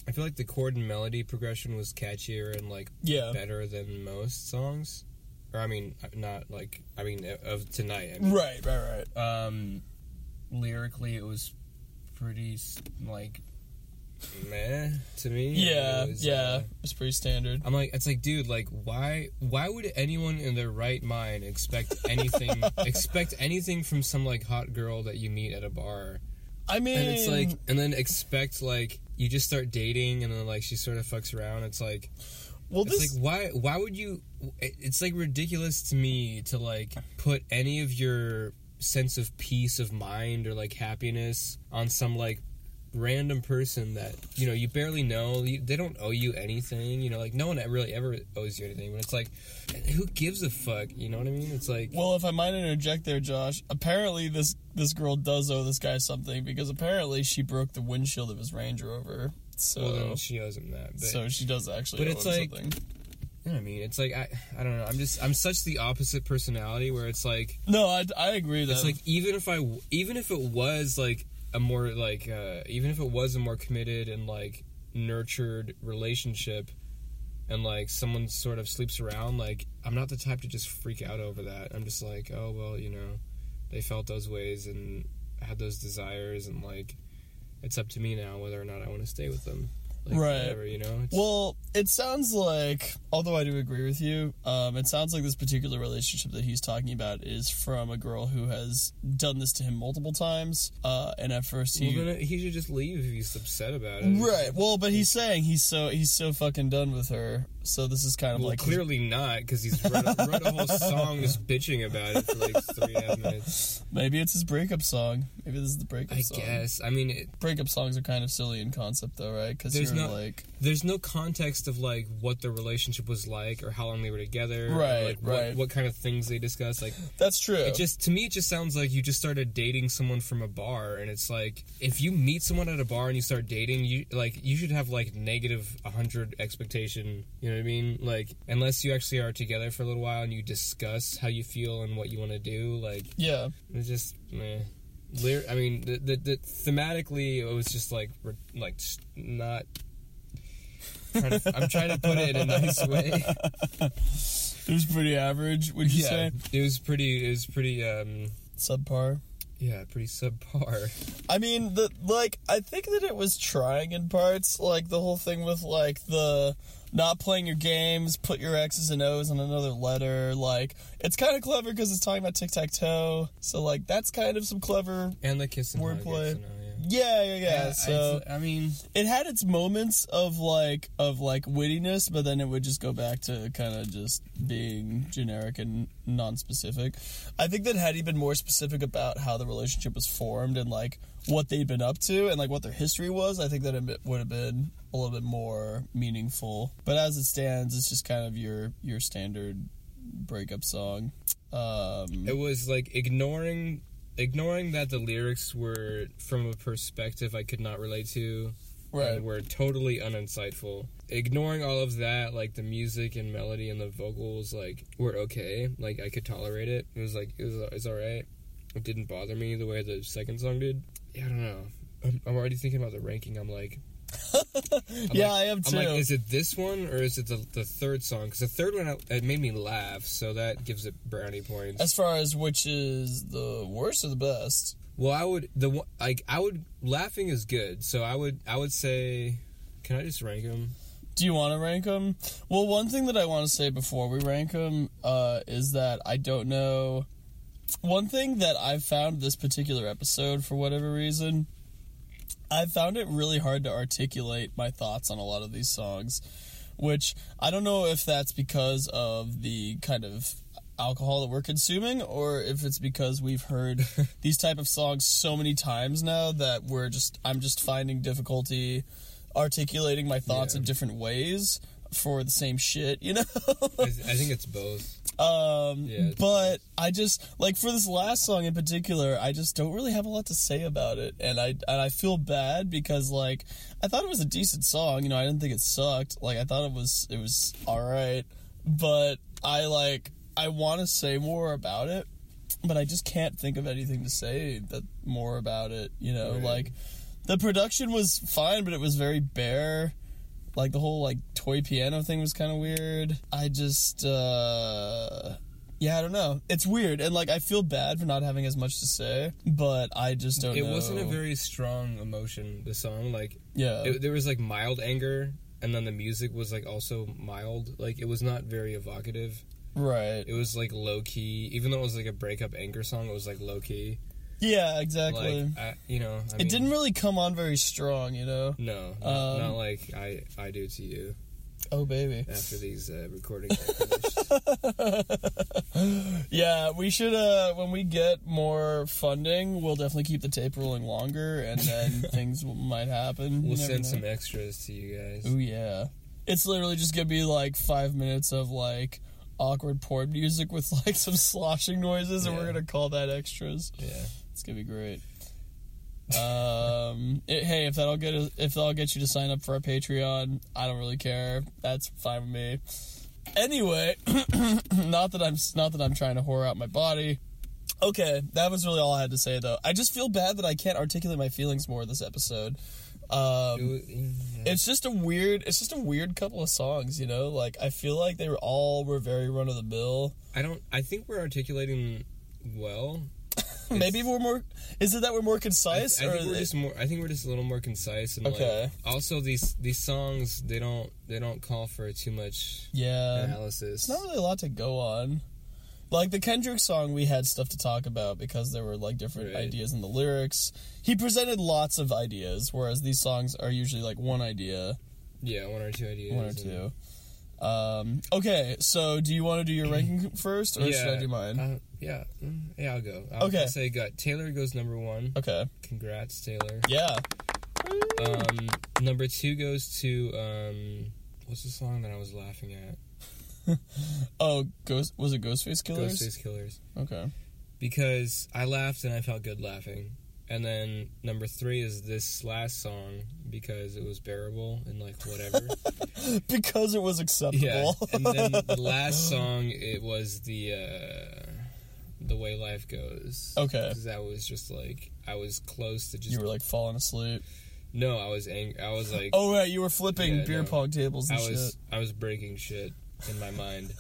I feel like the chord and melody progression was catchier and like Yeah. better than most songs. Or I mean, not like I mean of tonight. I mean. Right, right, right. Um, lyrically, it was pretty like meh to me. Yeah, It was, yeah. uh, It was pretty standard. I'm like, it's like, dude, like, why, why would anyone in their right mind expect (laughs) anything, expect anything from some like hot girl that you meet at a bar? I mean, And it's like, and then expect like you just start dating, and then like she sort of fucks around. It's like, well, it's this, like why, why would you? It's like ridiculous to me to like put any of your sense of peace of mind or like happiness on some like random person that you know you barely know you, they don't owe you anything you know like no one really ever owes you anything but it's like who gives a fuck you know what i mean it's like well, if I might interject there, Josh, apparently this this girl does owe this guy something because apparently she broke the windshield of his Range Rover. So, well then she owes him that so she does actually. but owe it's him like- something. You know what i mean? It's like i i don't know. I'm just i'm such the opposite personality where it's like no, I, I agree that it's like even if i even if it was like a more like uh even if it was a more committed and like nurtured relationship and like someone sort of sleeps around like i'm not the type to just freak out over that. I'm just like oh well you know they felt those ways and had those desires and like it's up to me now whether or not i want to stay with them like, Right. whatever, you know it's, Well, it sounds like, although I do agree with you, um, it sounds like this particular relationship that he's talking about is from a girl who has done this to him multiple times. Uh, and at first he, well, he should just leave if he's upset about it right. Well, but he's saying he's so he's so fucking done with her. So this is kind of Well, like clearly not, because he's wrote a, wrote a whole song just bitching about it for like three and a half minutes. maybe it's his breakup song. Maybe this is the breakup I song. guess. I mean, it, breakup songs are kind of silly in concept, though, right? Because There's you're no- like, there's no context of like what the relationship was like or how long they were together, or, Right, like, right. What, what kind of things they discussed. Like, that's true. it just to me, it just sounds like you just started dating someone from a bar, and it's like if you meet someone at a bar and you start dating, you like you should have like negative hundred expectation. You know what I mean? Like, unless you actually are together for a little while and you discuss how you feel and what you want to do, like. yeah. It's just, meh. I mean, the, the, the thematically, it was just like, like not. Trying to, I'm trying to put it in a nice way. (laughs) It was pretty average, would you yeah, say? it was pretty. It was pretty. um Subpar. Yeah, pretty subpar. (laughs) I mean, the like, I think that it was trying in parts, like the whole thing with like the not playing your games, put your X's and O's on another letter. Like, it's kind of clever because it's talking about tic tac toe. So like, that's kind of some clever. And the kiss and Wordplay. Yes, I know, yeah. Yeah, yeah, yeah. so I, I mean, it had its moments of like of like wittiness, but then it would just go back to kind of just being generic and non-specific. I think that had he been more specific about how the relationship was formed and like what they'd been up to and like what their history was, I think that it would have been a little bit more meaningful. But as it stands, it's just kind of your your standard breakup song. Um, it was like ignoring, ignoring that the lyrics were from a perspective I could not relate to. Uh, right. and were totally uninsightful. Ignoring all of that, like the music and melody and the vocals, like were okay. Like I could tolerate it. It was like it was it's all right. It didn't bother me the way the second song did. Yeah, I don't know. I'm, I'm already thinking about the ranking. I'm like, yeah, like- I am too. I'm like, is it this one or is it the, the third song? Because the third one it made me laugh, so that gives it brownie points. as far as which is the worst or the best. Well, I would the like I would laughing is good, so I would I would say, can I just rank them? Do you want to rank them? Well, one thing that I want to say before we rank them uh, is that I don't know. One thing that I've found this particular episode, for whatever reason, I found it really hard to articulate my thoughts on a lot of these songs, which I don't know if that's because of the kind of alcohol that we're consuming or if it's because we've heard (laughs) these type of songs so many times now that we're just I'm just finding difficulty articulating my thoughts Yeah. in different ways for the same shit, you know? I, I think it's both. Um, Yeah, but I just like for this last song in particular, I just don't really have a lot to say about it, and I and I feel bad because like I thought it was a decent song. You know, I didn't think it sucked. Like I thought it was it was all right, but I like I want to say more about it, but I just can't think of anything to say that more about it. You know, Right. like the production was fine, but it was very bare. Like the whole like toy piano thing was kind of weird. I just uh yeah, I don't know. It's weird and like I feel bad for not having as much to say, but I just don't It know. wasn't a very strong emotion. The song, like Yeah. it, there was like mild anger, and then the music was like also mild. Like it was not very evocative. right. It was like low key, even though it was like a breakup anger song. It was like low key. Yeah, exactly. Like I, you know, I it mean, didn't really come on very strong, you know. No, not, Um, not like I I do to you Oh baby. after these uh, recordings. (laughs) Yeah, we should uh when we get more funding, we'll definitely keep the tape rolling longer and then (laughs) things might happen. We'll send know. some extras to you guys. Oh yeah. It's literally just gonna be like five minutes of like awkward porn music with like some sloshing noises, and we're gonna call that extras. Yeah. It's gonna be great. Um, (laughs) it- hey, if that'll get if that'll get you to sign up for our Patreon, I don't really care. That's fine with me. Anyway, (clears throat) not that I'm not that I'm trying to whore out my body. Okay, that was really all I had to say though. I just feel bad that I can't articulate my feelings more this episode. Um, It was- yeah. it's just a weird it's just a weird couple of songs you know like i feel like they were all were very run of the mill I don't. I think we're articulating well. Maybe we're more is it that we're more concise I or think we're just more. I think we're just a little more concise and Okay. like. Also, these these songs they don't they don't call for too much yeah analysis. it's not really a lot to go on like the kendrick song we had stuff to talk about because there were like different Right. ideas in the lyrics he presented lots of ideas whereas these songs are usually like one idea Yeah, one or two ideas. one or two um okay so do you want to do your ranking (clears throat) first or should i do mine Uh, yeah, mm, yeah, I'll go. I'll Okay. say got Taylor goes number one. okay Congrats, Taylor. yeah Um, number two goes to um, what's the song that I was laughing at? (laughs) Oh, ghost was it Ghostface Killers? Ghostface Killers. Okay. Because I laughed and I felt good laughing. And then number three is this last song because it was bearable and like whatever. (laughs) Because it was acceptable. yeah. And then (laughs) the last song it was the uh, the way life goes. Okay. 'Cause that was just like I was close to just you were like falling asleep. no. I was angry. I was like Oh right, you were flipping Yeah, beer no. pong tables and I was shit. I was breaking shit in my mind.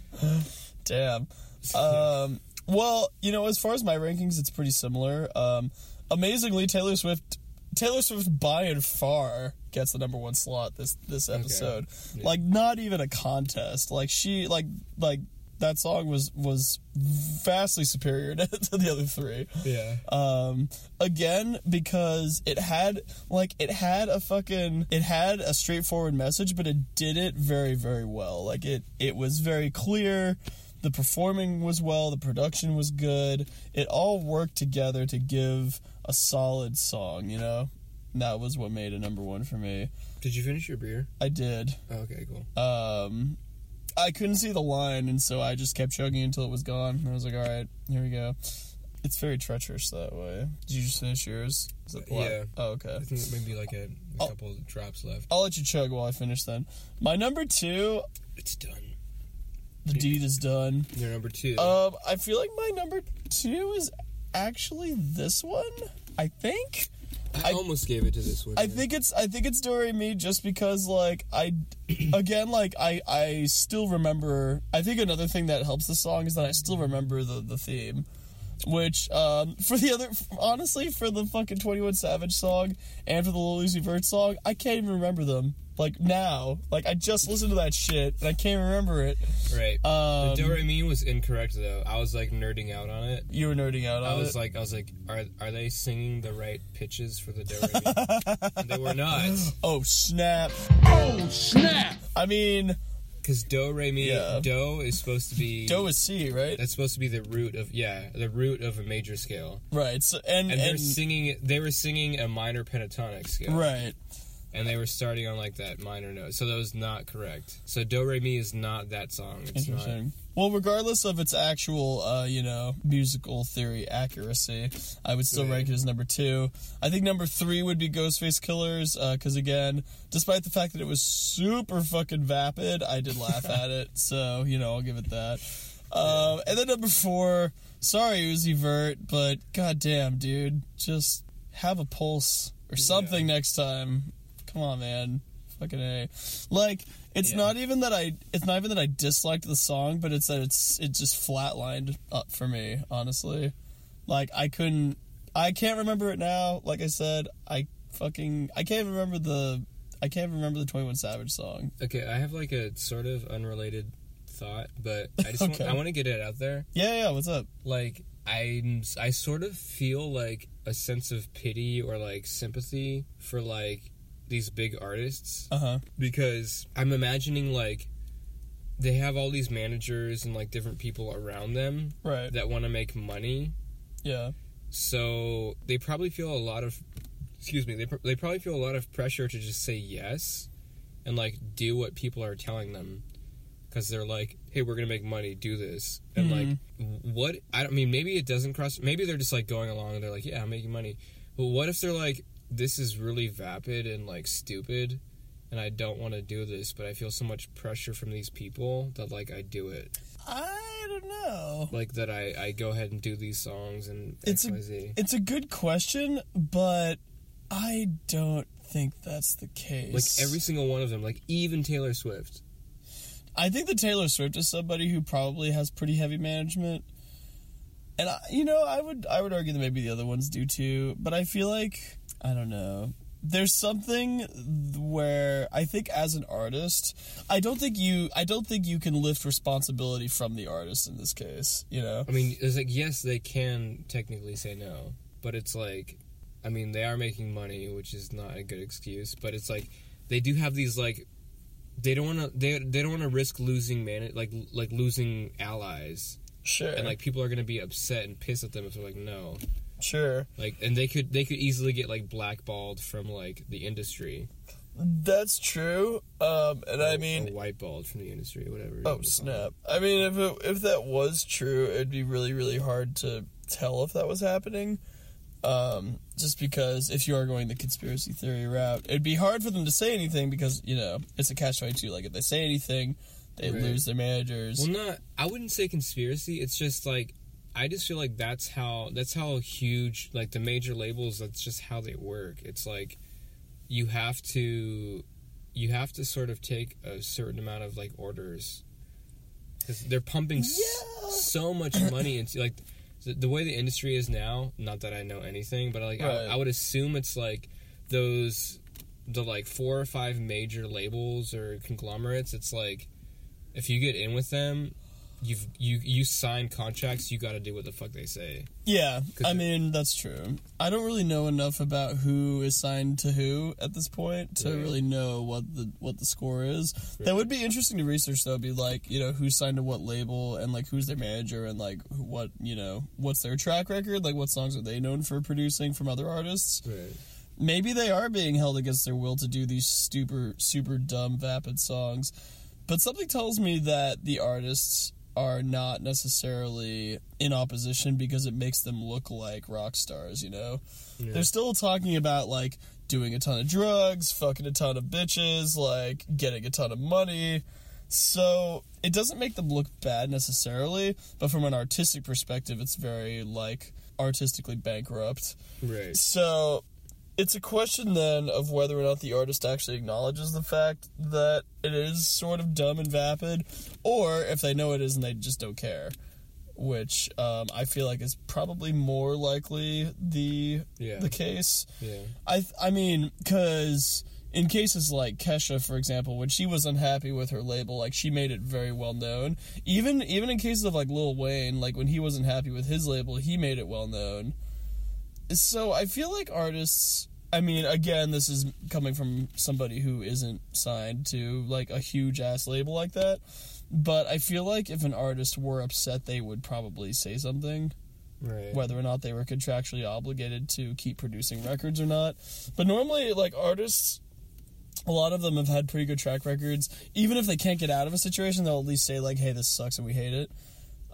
(laughs) Damn. Um. Well, you know, as far as my rankings, it's pretty similar. Um. Amazingly, Taylor Swift, Taylor Swift by and far gets the number one slot this this episode. Yeah. Like, not even a contest. Like she, like, like that song was was vastly superior (laughs) to, to the other three. Yeah. um again because it had like it had a fucking it had a straightforward message but it did it very very well like it it was very clear the performing was well the production was good it all worked together to give a solid song you know And that was what made it number one for me Did you finish your beer? i did Oh, okay, cool. um I couldn't see the line, and so I just kept chugging until it was gone. And I was like, "All right, here we go." It's very treacherous that way. Did you just finish yours? Is it Yeah. Oh, okay. I think maybe like a, a couple of drops left. I'll let you chug while I finish then. My number two, It's done. The deed is done. Your number two. Um, I feel like my number two is actually this one. I think. I, I- almost gave it to this one. I yeah. think it's I think it's Do Me just because like I (clears throat) again like I I still remember I think another thing that helps the song is that I still remember the the theme which um (laughs) for the other honestly for the fucking 21 Savage song and for the Lil Uzi Vert song I can't even remember them like now like I just listened to that shit and I can't remember it right. um, the do re mi was incorrect though. I was like nerding out on it. you were nerding out on I was it like, I was like, are are they singing the right pitches for the do re mi? (laughs) they were not, oh snap Oh, snap! I mean because do re mi Yeah. do is supposed to be Do is C right That's supposed to be the root of yeah, the root of a major scale. right so and And they're and singing. They were singing a minor pentatonic scale, right And they were starting on like that minor note, so that was not correct. So do re mi is not that song. It's not. Interesting. Well, regardless of its actual, uh, you know, musical theory accuracy, I would still Right. rank it as number two. I think number three would be Ghostface Killers, because again, despite the fact that it was super fucking vapid, I did laugh at it. (laughs) So, you know, I'll give it that. Um, and then number four, sorry, Uzi Vert, but goddamn, dude, just have a pulse or something next time. Come on, man. Fucking a. Like, it's Yeah. not even that I. It's not even that I disliked the song, but it's that it's it just flatlined up for me. Honestly, like I couldn't. I can't remember it now. Like I said, I fucking. I can't remember the. I can't remember the Twenty One Savage song. Okay, I have like a sort of unrelated thought, but I just Okay. want, I want to get it out there. Yeah, yeah. What's up? Like I I sort of feel like a sense of pity or like sympathy for like these big artists Uh huh. because I'm imagining like they have all these managers and like different people around them Right. that want to make money. Yeah. So they probably feel a lot of excuse me, they pr- they probably feel a lot of pressure to just say yes and like do what people are telling them cuz they're like, "Hey, we're going to make money, do this." And like what I don't mean maybe it doesn't cross maybe they're just like going along and they're like, "Yeah, I'm making money." But what if they're like this is really vapid and like stupid and I don't want to do this, but I feel so much pressure from these people that like I do it. I don't know. Like that I I go ahead and do these songs and It's a- It's a good question, but I don't think that's the case. like every single one of them, like even Taylor Swift. I think that Taylor Swift is somebody who probably has pretty heavy management. And I, you know, I would I would argue that maybe the other ones do too, but I feel like I don't know. There's something where I think as an artist, I don't think you I don't think you can lift responsibility from the artist in this case, you know. I mean, it's like yes, they can technically say no, but it's like, I mean, they are making money, which is not a good excuse. But it's like they do have these like, they don't want to they they don't want to risk losing man like like losing allies, Sure. and like people are gonna be upset and pissed at them if they're like no, sure. like and they could they could easily get like blackballed from like the industry. That's true. Um and I mean or whiteballed from the industry, whatever. Oh wanna call it. snap! I mean, if it, if that was true, it'd be really really hard to tell if that was happening. Um, just because if you are going the conspiracy theory route, it'd be hard for them to say anything because you know it's a catch twenty two. Like if they say anything, they Right. lose their managers. Well, not. I wouldn't say conspiracy. It's just like I just feel like that's how that's how huge like the major labels. That's just how they work. It's like you have to you have to sort of take a certain amount of like orders because they're pumping s- so much money into like the, the way the industry is now. Not that I know anything, but like Right. I, I would assume it's like those the like four or five major labels or conglomerates. It's like if you get in with them, you've you you sign contracts. You got to do what the fuck they say. Yeah, I mean that's true. I don't really know enough about who is signed to who at this point to Right. really know what the what the score is. That would be interesting to research though. Be like you know who's signed to what label and like who's their manager and like what you know what's their track record. Like what songs are they known for producing from other artists? Right. maybe they are being held against their will to do these super super dumb vapid songs but something tells me that the artists are not necessarily in opposition because it makes them look like rock stars, you know? They're still talking about like doing a ton of drugs, fucking a ton of bitches, like getting a ton of money. So it doesn't make them look bad necessarily, but from an artistic perspective, it's very like artistically bankrupt. Right. So it's a question then of whether or not the artist actually acknowledges the fact that it is sort of dumb and vapid, or if they know it is and they just don't care. Which um, I feel like is probably more likely the Yeah. the case. Yeah. I I mean, because in cases like Kesha, for example, when she was unhappy with her label, like she made it very well known. Even even in cases of like Lil Wayne, like when he wasn't happy with his label, he made it well known. So I feel like artists. I mean, again, this is coming from somebody who isn't signed to like a huge ass label like that. But I feel like if an artist were upset, they would probably say something Right. whether or not they were contractually obligated to keep producing records or not. But normally, like artists, a lot of them have had pretty good track records. Even if they can't get out of a situation, they'll at least say like, "Hey, this sucks and we hate it."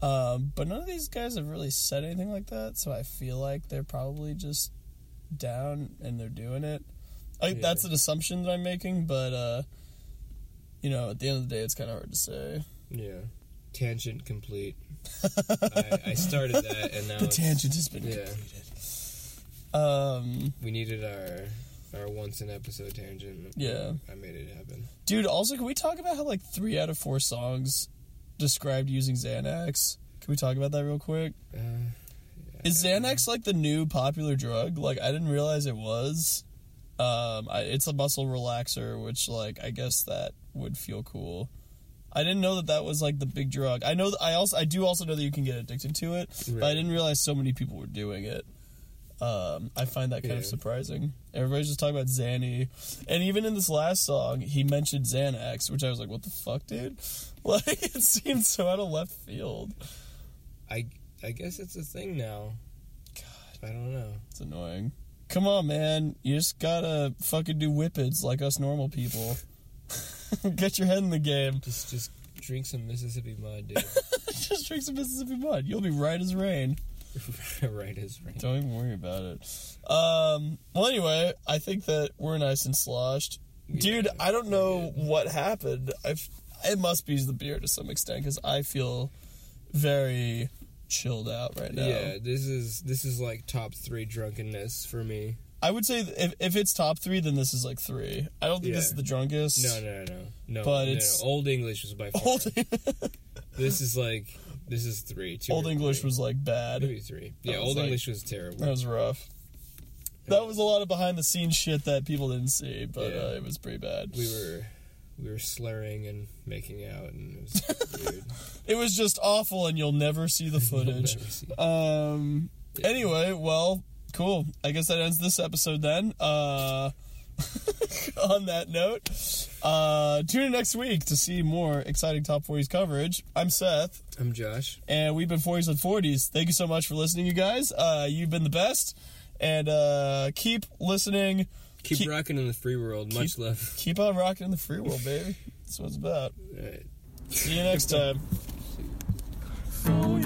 Um, but none of these guys have really said anything like that, so I feel like they're probably just down and they're doing it. I, Yeah. That's an assumption that I'm making, but uh, you know, at the end of the day, it's kind of hard to say. Yeah. Tangent complete. (laughs) I, I started that and now The tangent has been Yeah. Um, We needed our our once an episode tangent. Yeah. I made it happen. Dude, also, can we talk about how like three out of four songs described using Xanax? Can we talk about that real quick? Uh, Is Xanax like the new popular drug? Like, I didn't realize it was. Um, I, it's a muscle relaxer, which like I guess that would feel cool. I didn't know that that was like the big drug. I know that I also I do also know that you can get addicted to it, but I didn't realize so many people were doing it. Um, I find that kind of surprising. Everybody's just talking about Xanny, and even in this last song, he mentioned Xanax, which I was like, "What the fuck, dude?" (laughs) Like it seemed so out of left field. I I guess it's a thing now. God, I don't know. It's annoying. Come on, man. You just gotta fucking do whippets like us normal people. (laughs) Get your head in the game. Just just drink some Mississippi mud, dude. (laughs) just drink some Mississippi mud. You'll be right as rain. (laughs) right as rain. Don't even worry about it. Um. Well, anyway, I think that we're nice and sloshed, dude. I don't know what happened. I. It must be the beer to some extent because I feel very chilled out right now. Yeah, this is this is like top three drunkenness for me. I would say if, if it's top three, then this is like three. I don't think this is the drunkest. No, no, no, no. But no, it's- no. Old English was by far. Old, (laughs) This is like this is three. Two Old English three. was like bad. maybe three. Yeah, That was Old like- English was terrible. That was rough. That was a lot of behind the scenes shit that people didn't see, but Yeah. uh, it was pretty bad. we were we were slurring and making out, and it was (laughs) weird. It was just awful, and you'll never see the (laughs) footage. See- um. Anyway, well, cool. I guess that ends this episode then. Uh. (laughs) on that note, uh, tune in next week to see more exciting top 40s coverage. I'm Seth, I'm Josh. and we've been 40s and 40s. Thank you so much for listening, you guys. Uh, you've been the best, and uh, keep listening. Keep, Keep- rocking in the free world. Much keep- love. Keep on rocking in the free world, baby. That's what it's about. All right. See you next (laughs) time. 40